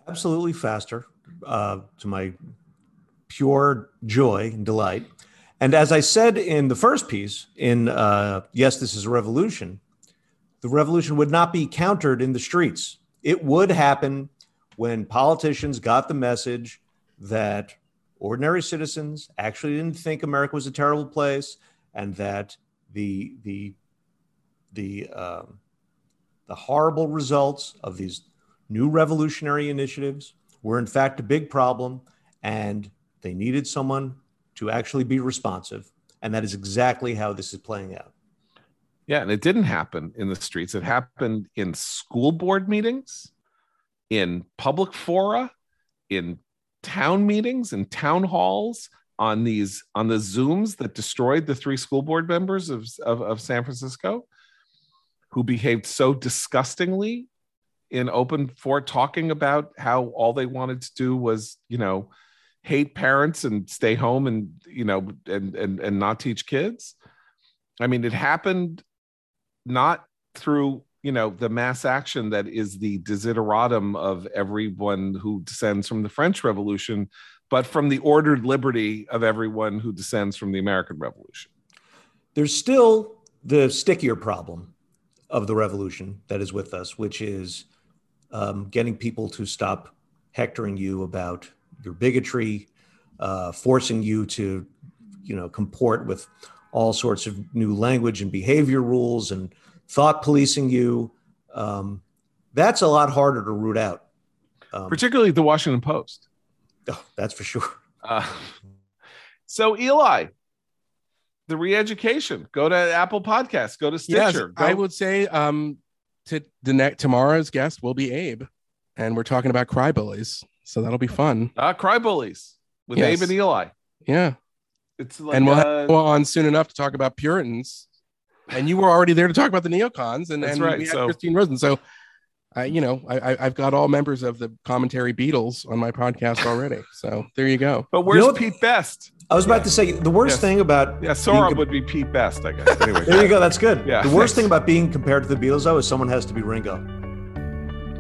Absolutely faster. Uh, to my pure joy and delight. And as I said in the first piece, in uh, Yes, This is a Revolution, the revolution would not be countered in the streets. It would happen when politicians got the message that ordinary citizens actually didn't think America was a terrible place, and that the the the um, the horrible results of these new revolutionary initiatives were, in fact, a big problem, and they needed someone to actually be responsive. And that is exactly how this is playing out. Yeah, and it didn't happen in the streets. It happened in school board meetings, in public fora, in town meetings and town halls on these on the zooms that destroyed the three school board members of, of, of san francisco who behaved so disgustingly in open for talking about how all they wanted to do was you know hate parents and stay home and you know and and and not teach kids. I mean it happened not through you know the mass action that is the desideratum of everyone who descends from the french revolution but from the ordered liberty of everyone who descends from the american revolution. There's still the stickier problem of the revolution that is with us which is um, getting people to stop hectoring you about your bigotry uh, forcing you to you know comport with all sorts of new language and behavior rules and thought policing you. Um, that's a lot harder to root out. Um, Particularly the Washington Post. Oh, that's for sure. Uh, so, Eli, the re-education. Go to Apple Podcasts. Go to Stitcher. Yes, go- I would say um, to the next tomorrow's guest will be Abe, and we're talking about cry bullies. So that'll be fun. Uh, cry bullies with yes. Abe and Eli. Yeah. It's like, and we'll uh, have on soon enough to talk about Puritans and you were already there to talk about the neocons, and, and right. we had so, Christine Rosen. So, I, you know, I, I've got all members of the commentary Beatles on my podcast already. So there you go. But where's you know Pete Best? I was about yeah. to say the worst yes. thing about yeah, Sora being, would be Pete Best, I guess. Anyway, there you go. That's good. Yeah. The worst thing about being compared to the Beatles, though, is someone has to be Ringo.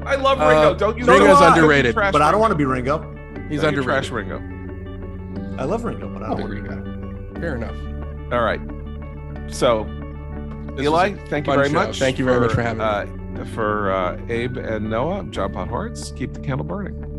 I love Ringo. Uh, don't you? Ringo's underrated, but I don't want to be Ringo. He's no, underrated. Trash Ringo. I love Ringo, but I don't want to be Ringo. Fair enough. All right. So this Eli, thank you very show. much. Thank you very for, much for having uh, me. For uh, Abe and Noah, I'm John Podhoretz. Keep the candle burning.